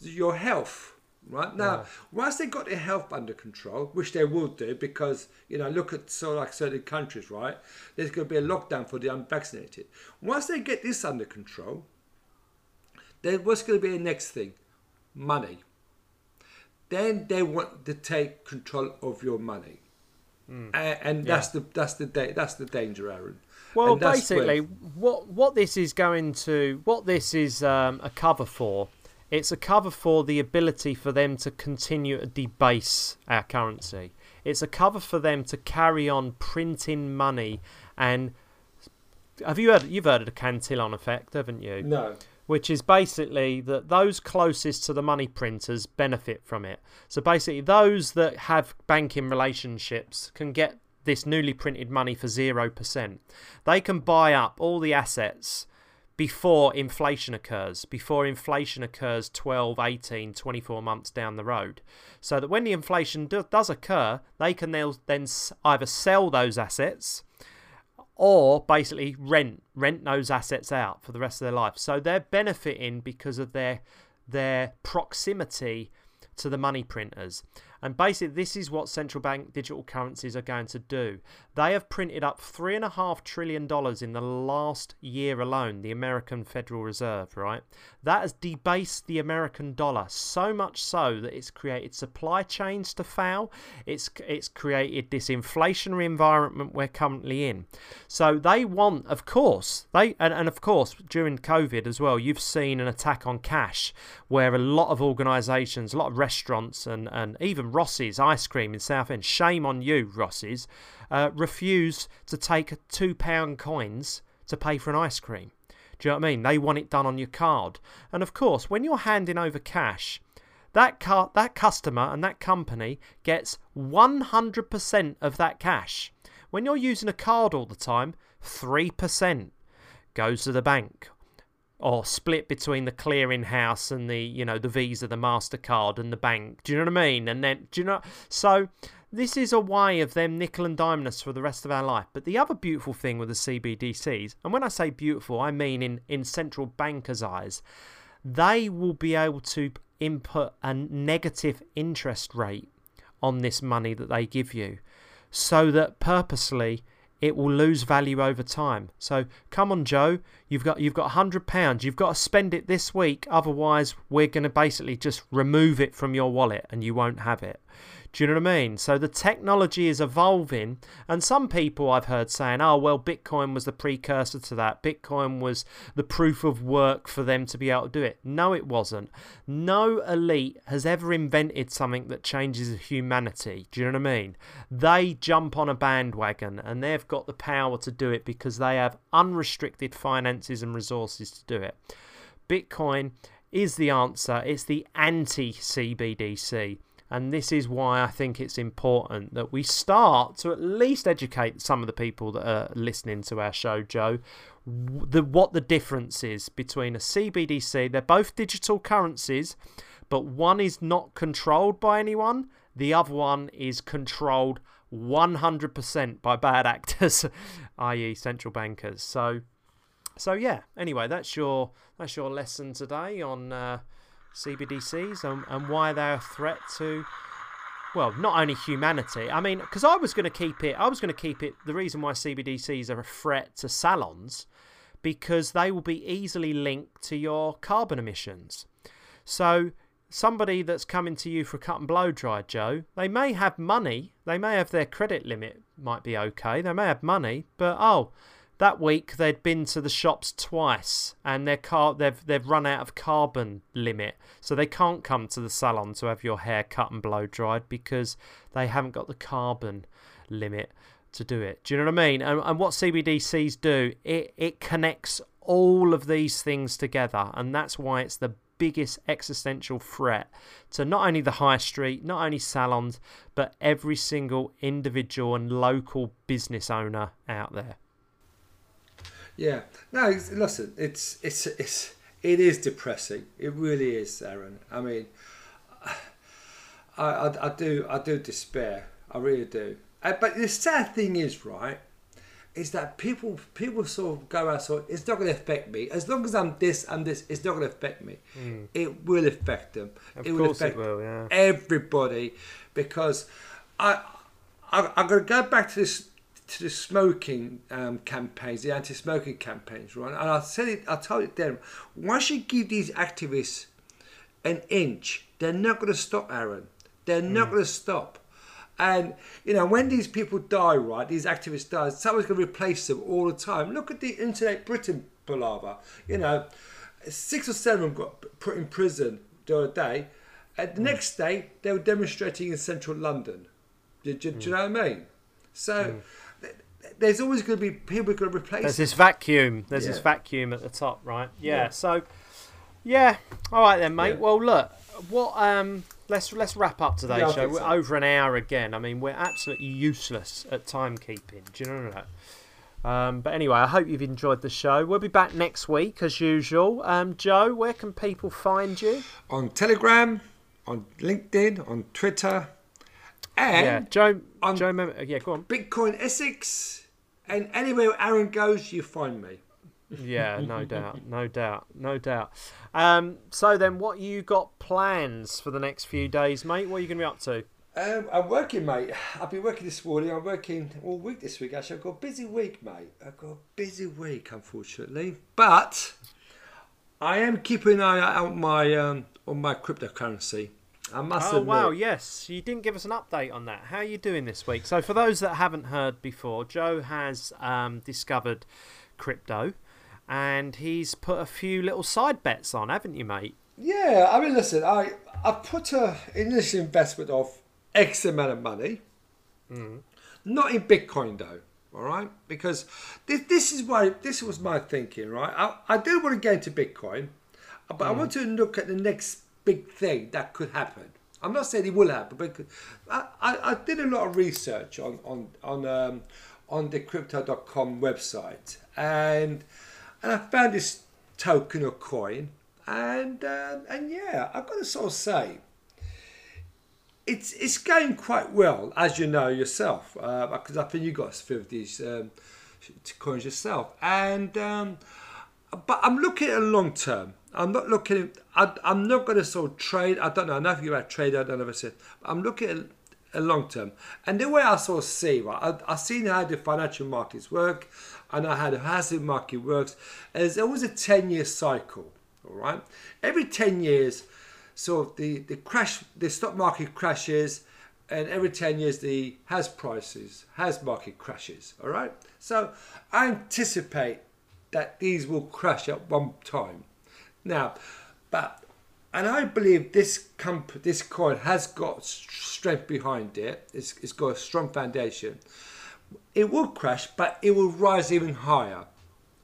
Speaker 1: your health right now yeah. once they got their health under control which they will do because you know look at so like certain countries right there's going to be a lockdown for the unvaccinated once they get this under control then what's going to be the next thing money then they want to take control of your money mm. and, and yeah. that's the that's the that's the danger aaron
Speaker 2: well basically where... what what this is going to what this is um, a cover for it's a cover for the ability for them to continue to debase our currency. It's a cover for them to carry on printing money and have you heard you've heard of the Cantillon effect, haven't you?
Speaker 1: No.
Speaker 2: Which is basically that those closest to the money printers benefit from it. So basically those that have banking relationships can get this newly printed money for 0%. They can buy up all the assets before inflation occurs, before inflation occurs 12, 18, 24 months down the road. So that when the inflation do, does occur, they can then either sell those assets or basically rent rent those assets out for the rest of their life. So they're benefiting because of their their proximity to the money printers. And basically, this is what central bank digital currencies are going to do. They have printed up $3.5 trillion in the last year alone, the American Federal Reserve, right? That has debased the American dollar so much so that it's created supply chains to fail. It's, it's created this inflationary environment we're currently in. So they want, of course, they and, and of course, during COVID as well, you've seen an attack on cash where a lot of organisations, a lot of restaurants, and, and even Rossi's ice cream in Southend, shame on you, Rossi's, uh, refuse to take £2 coins to pay for an ice cream. Do you know what I mean? They want it done on your card. And of course, when you're handing over cash, that car, that customer and that company gets 100% of that cash. When you're using a card all the time, 3% goes to the bank or split between the clearing house and the you know the Visa, the Mastercard, and the bank. Do you know what I mean? And then do you know? So this is a way of them nickel and diming us for the rest of our life. But the other beautiful thing with the CBDCs, and when I say beautiful, I mean in in central bankers' eyes, they will be able to input a negative interest rate on this money that they give you, so that purposely it will lose value over time. So come on, Joe, you've got you've got hundred pounds. You've got to spend it this week, otherwise we're going to basically just remove it from your wallet and you won't have it. Do you know what I mean? So the technology is evolving, and some people I've heard saying, "Oh, well, Bitcoin was the precursor to that. Bitcoin was the proof of work for them to be able to do it." No, it wasn't. No elite has ever invented something that changes humanity. Do you know what I mean? They jump on a bandwagon, and they've got the power to do it because they have unrestricted finances and resources to do it. Bitcoin is the answer. It's the anti CBDC. And this is why I think it's important that we start to at least educate some of the people that are listening to our show, Joe, the, what the difference is between a CBDC. They're both digital currencies, but one is not controlled by anyone, the other one is controlled 100% by bad actors, [laughs] i.e., central bankers. So, so yeah. Anyway, that's your that's your lesson today on. Uh, CBDCs and, and why they're a threat to, well, not only humanity. I mean, because I was going to keep it, I was going to keep it. The reason why CBDCs are a threat to salons, because they will be easily linked to your carbon emissions. So somebody that's coming to you for a cut and blow dry, Joe, they may have money, they may have their credit limit might be okay, they may have money, but oh, that week they'd been to the shops twice and their car they've they've run out of carbon limit so they can't come to the salon to have your hair cut and blow dried because they haven't got the carbon limit to do it do you know what i mean and, and what cbdc's do it it connects all of these things together and that's why it's the biggest existential threat to not only the high street, not only salons, but every single individual and local business owner out there.
Speaker 1: Yeah. No, listen, it's it's it's it is depressing. It really is, Aaron. I mean, [sighs] I, I, I do I do despair. I really do. Uh, but the sad thing is, right, is that people people sort of go out so it's not going to affect me as long as I'm this and this. It's not going to affect me. Mm. It will affect them.
Speaker 2: Of
Speaker 1: it
Speaker 2: will
Speaker 1: affect
Speaker 2: it will, yeah.
Speaker 1: everybody because I, I I'm going to go back to this to the smoking um, campaigns, the anti-smoking campaigns, right? And I said it, I told it then. Once you give these activists an inch, they're not going to stop, Aaron. They're not mm. going to stop. And you know, when these people die, right, these activists die, someone's going to replace them all the time. Look at the Insulate Britain palaver. You know, six or seven got put in prison the other day. And the mm. next day, they were demonstrating in central London. Do, do, mm. do you know what I mean? So. There's always going to be people going to replace.
Speaker 2: There's this vacuum. There's yeah. this vacuum at the top, right? Yeah. yeah. So, yeah. All right then, mate. Yeah. Well, look. What? Um. Let's let's wrap up today's show. We're over an hour again. I mean, we're absolutely useless at timekeeping. Do you know that? Um, but anyway, I hope you've enjoyed the show. We'll be back next week as usual. Um, Joe, where can people find you?
Speaker 1: On Telegram, on LinkedIn, on Twitter, and
Speaker 2: yeah, Joe. On Joe, yeah, go on.
Speaker 1: Bitcoin Essex and anywhere Aaron goes, you find me.
Speaker 2: yeah, no doubt, no doubt, no doubt. Um, so then, what you got plans for the next few days, mate? What are you going to be up to?
Speaker 1: Um, I'm working, mate. I've been working this morning. I'm working all week this week. Actually, I've got a busy week, mate. I've got a busy week, unfortunately. But I am keeping an eye out my um, on my cryptocurrency. I must
Speaker 2: oh,
Speaker 1: admit.
Speaker 2: wow, yes. You didn't give us an update on that. How are you doing this week? So, for those that haven't heard before, Joe has um, discovered crypto and he's put a few little side bets on, haven't you, mate?
Speaker 1: Yeah, I mean, listen, I, I put an initial investment of X amount of money, mm. not in Bitcoin though, all right? Because this, this is why, this was my thinking, right? I, I do want to get into Bitcoin, but mm. I want to look at the next big thing that could happen. I'm not saying it will happen, but I, I, I did a lot of research on on on um, on the crypto.com website, and and I found this token or coin, and um, and yeah, I've got to sort of say, it's it's going quite well, as you know yourself, uh, because I think you got a few of these um, coins yourself, and um, but I'm looking at long term. I'm not looking. I, I'm not going to sort of trade. I don't know nothing about trade. I don't know if I said. I'm looking at a long term, and the way I sort of see right, I, I've seen how the financial markets work. And I how the housing market works. There's always a ten year cycle. All right, every ten years so the, the crash, the stock market crashes, and every 10 years the house prices, house market crashes. All right. So I anticipate that these will crash at one time. Now, but and I believe this comp- this coin has got strength behind it. It's, it's got a strong foundation. It will crash, but it will rise even higher.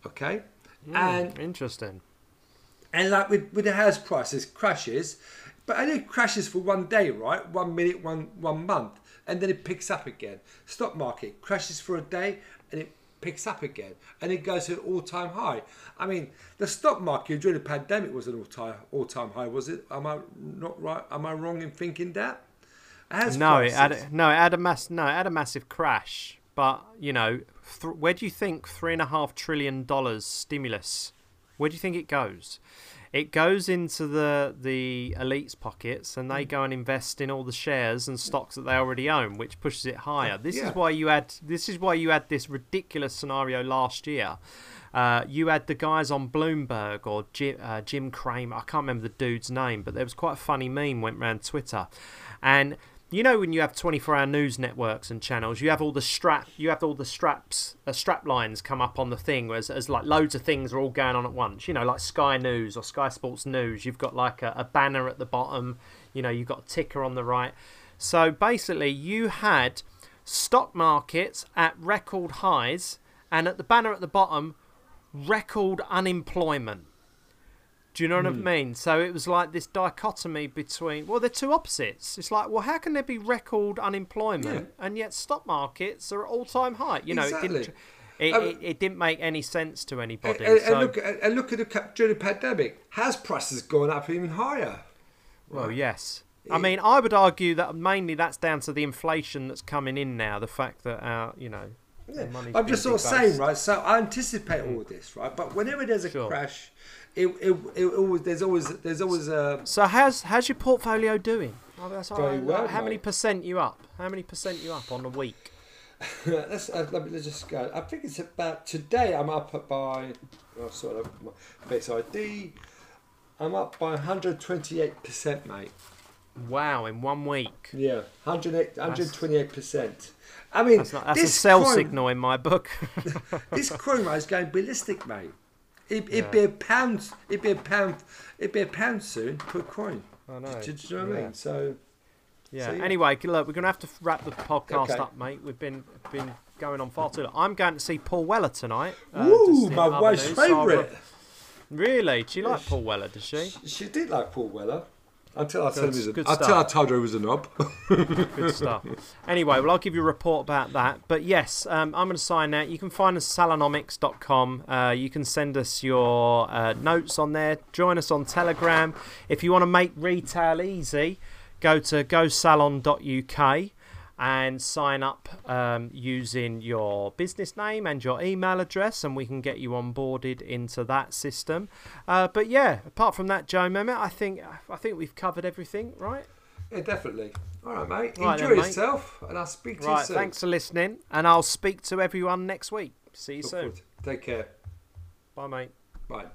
Speaker 1: Okay.
Speaker 2: Mm, and interesting.
Speaker 1: And like with, with the house prices crashes, but only crashes for one day, right? One minute, one one month, and then it picks up again. Stock market crashes for a day and it picks up again, and it goes to an all-time high. I mean, the stock market during the pandemic was an all-time all-time high, was it? Am I not right? Am I wrong in thinking that?
Speaker 2: It no, it had a, no, it had a mass, no, it had a massive crash. But you know, th- where do you think three and a half trillion dollars stimulus where do you think it goes? It goes into the the elites' pockets, and they hmm. go and invest in all the shares and stocks that they already own, which pushes it higher. This yeah. is why you had this is why you had this ridiculous scenario last year. Uh, you had the guys on Bloomberg or Jim, uh, Jim Cramer. I can't remember the dude's name, but there was quite a funny meme went around Twitter, and you know when you have 24 hour news networks and channels you have all the strap you have all the straps uh, strap lines come up on the thing as, as like loads of things are all going on at once. You know like sky news or sky sports news you've got like a, a banner at the bottom you know you've got a ticker on the right. So basically you had stock markets at record highs and at the banner at the bottom record unemployment do you know what mm. I hmm. mean? So it was like this dichotomy between, well, they're two opposites. It's like, well, how can there be record unemployment yeah. and yet stock markets are at all time high? You know, exactly. it didn't. It, um, it, it, didn't make any sense to anybody.
Speaker 1: And,
Speaker 2: so.
Speaker 1: and look, and look at the during the pandemic, has prices gone up even higher.
Speaker 2: Well, right. yes. I mean, I would argue that mainly that's down to the inflation that's coming in now. The fact that our, you know,
Speaker 1: yeah. I'm just sort of saying, right? So I anticipate all this, right? But whenever there's a sure. crash, it, it, it always there's always there's always a.
Speaker 2: So how's how's your portfolio doing? Oh, that's Very well. How mate. many percent you up? How many percent you up on the week? [laughs]
Speaker 1: let's, uh, let me let's just go. I think it's about today. I'm up by oh, sort of my face ID. I'm up by 128 percent, mate.
Speaker 2: Wow, in one week.
Speaker 1: Yeah, 128 percent. I mean,
Speaker 2: that's, not, that's a sell coin, signal in my book. [laughs]
Speaker 1: this coin is going ballistic, mate. It, would be a pound. It'd be a pound. It'd be a pound soon per coin. I know. Do, do you know what yeah. I mean? So.
Speaker 2: Yeah. So, yeah. Anyway, look, we're gonna have to wrap the podcast okay. up, mate. We've been been going on far too long. I'm going to see Paul Weller tonight.
Speaker 1: Uh, Ooh, my wife's favourite. So
Speaker 2: really? Do you like Paul Weller? Does she?
Speaker 1: She, she did like Paul Weller. Until I, told him until I told her he was a knob.
Speaker 2: good stuff. Anyway, well, I'll give you a report about that. But yes, um, I'm going to sign out. You can find us salonomics.com. Uh, you can send us your uh, notes on there. Join us on Telegram. If you want to make retail easy, go to gosalon.uk and sign up um, using your business name and your email address, and we can get you onboarded into that system. Uh, but yeah, apart from that, Joe Mehmet, I think I think we've covered everything, right?
Speaker 1: Yeah, definitely. All right, mate. Right Enjoy then, yourself, mate. and I'll speak to right, you soon.
Speaker 2: Thanks for listening, and I'll speak to everyone next week. See you Look soon. Forward.
Speaker 1: Take care.
Speaker 2: Bye, mate.
Speaker 1: Bye.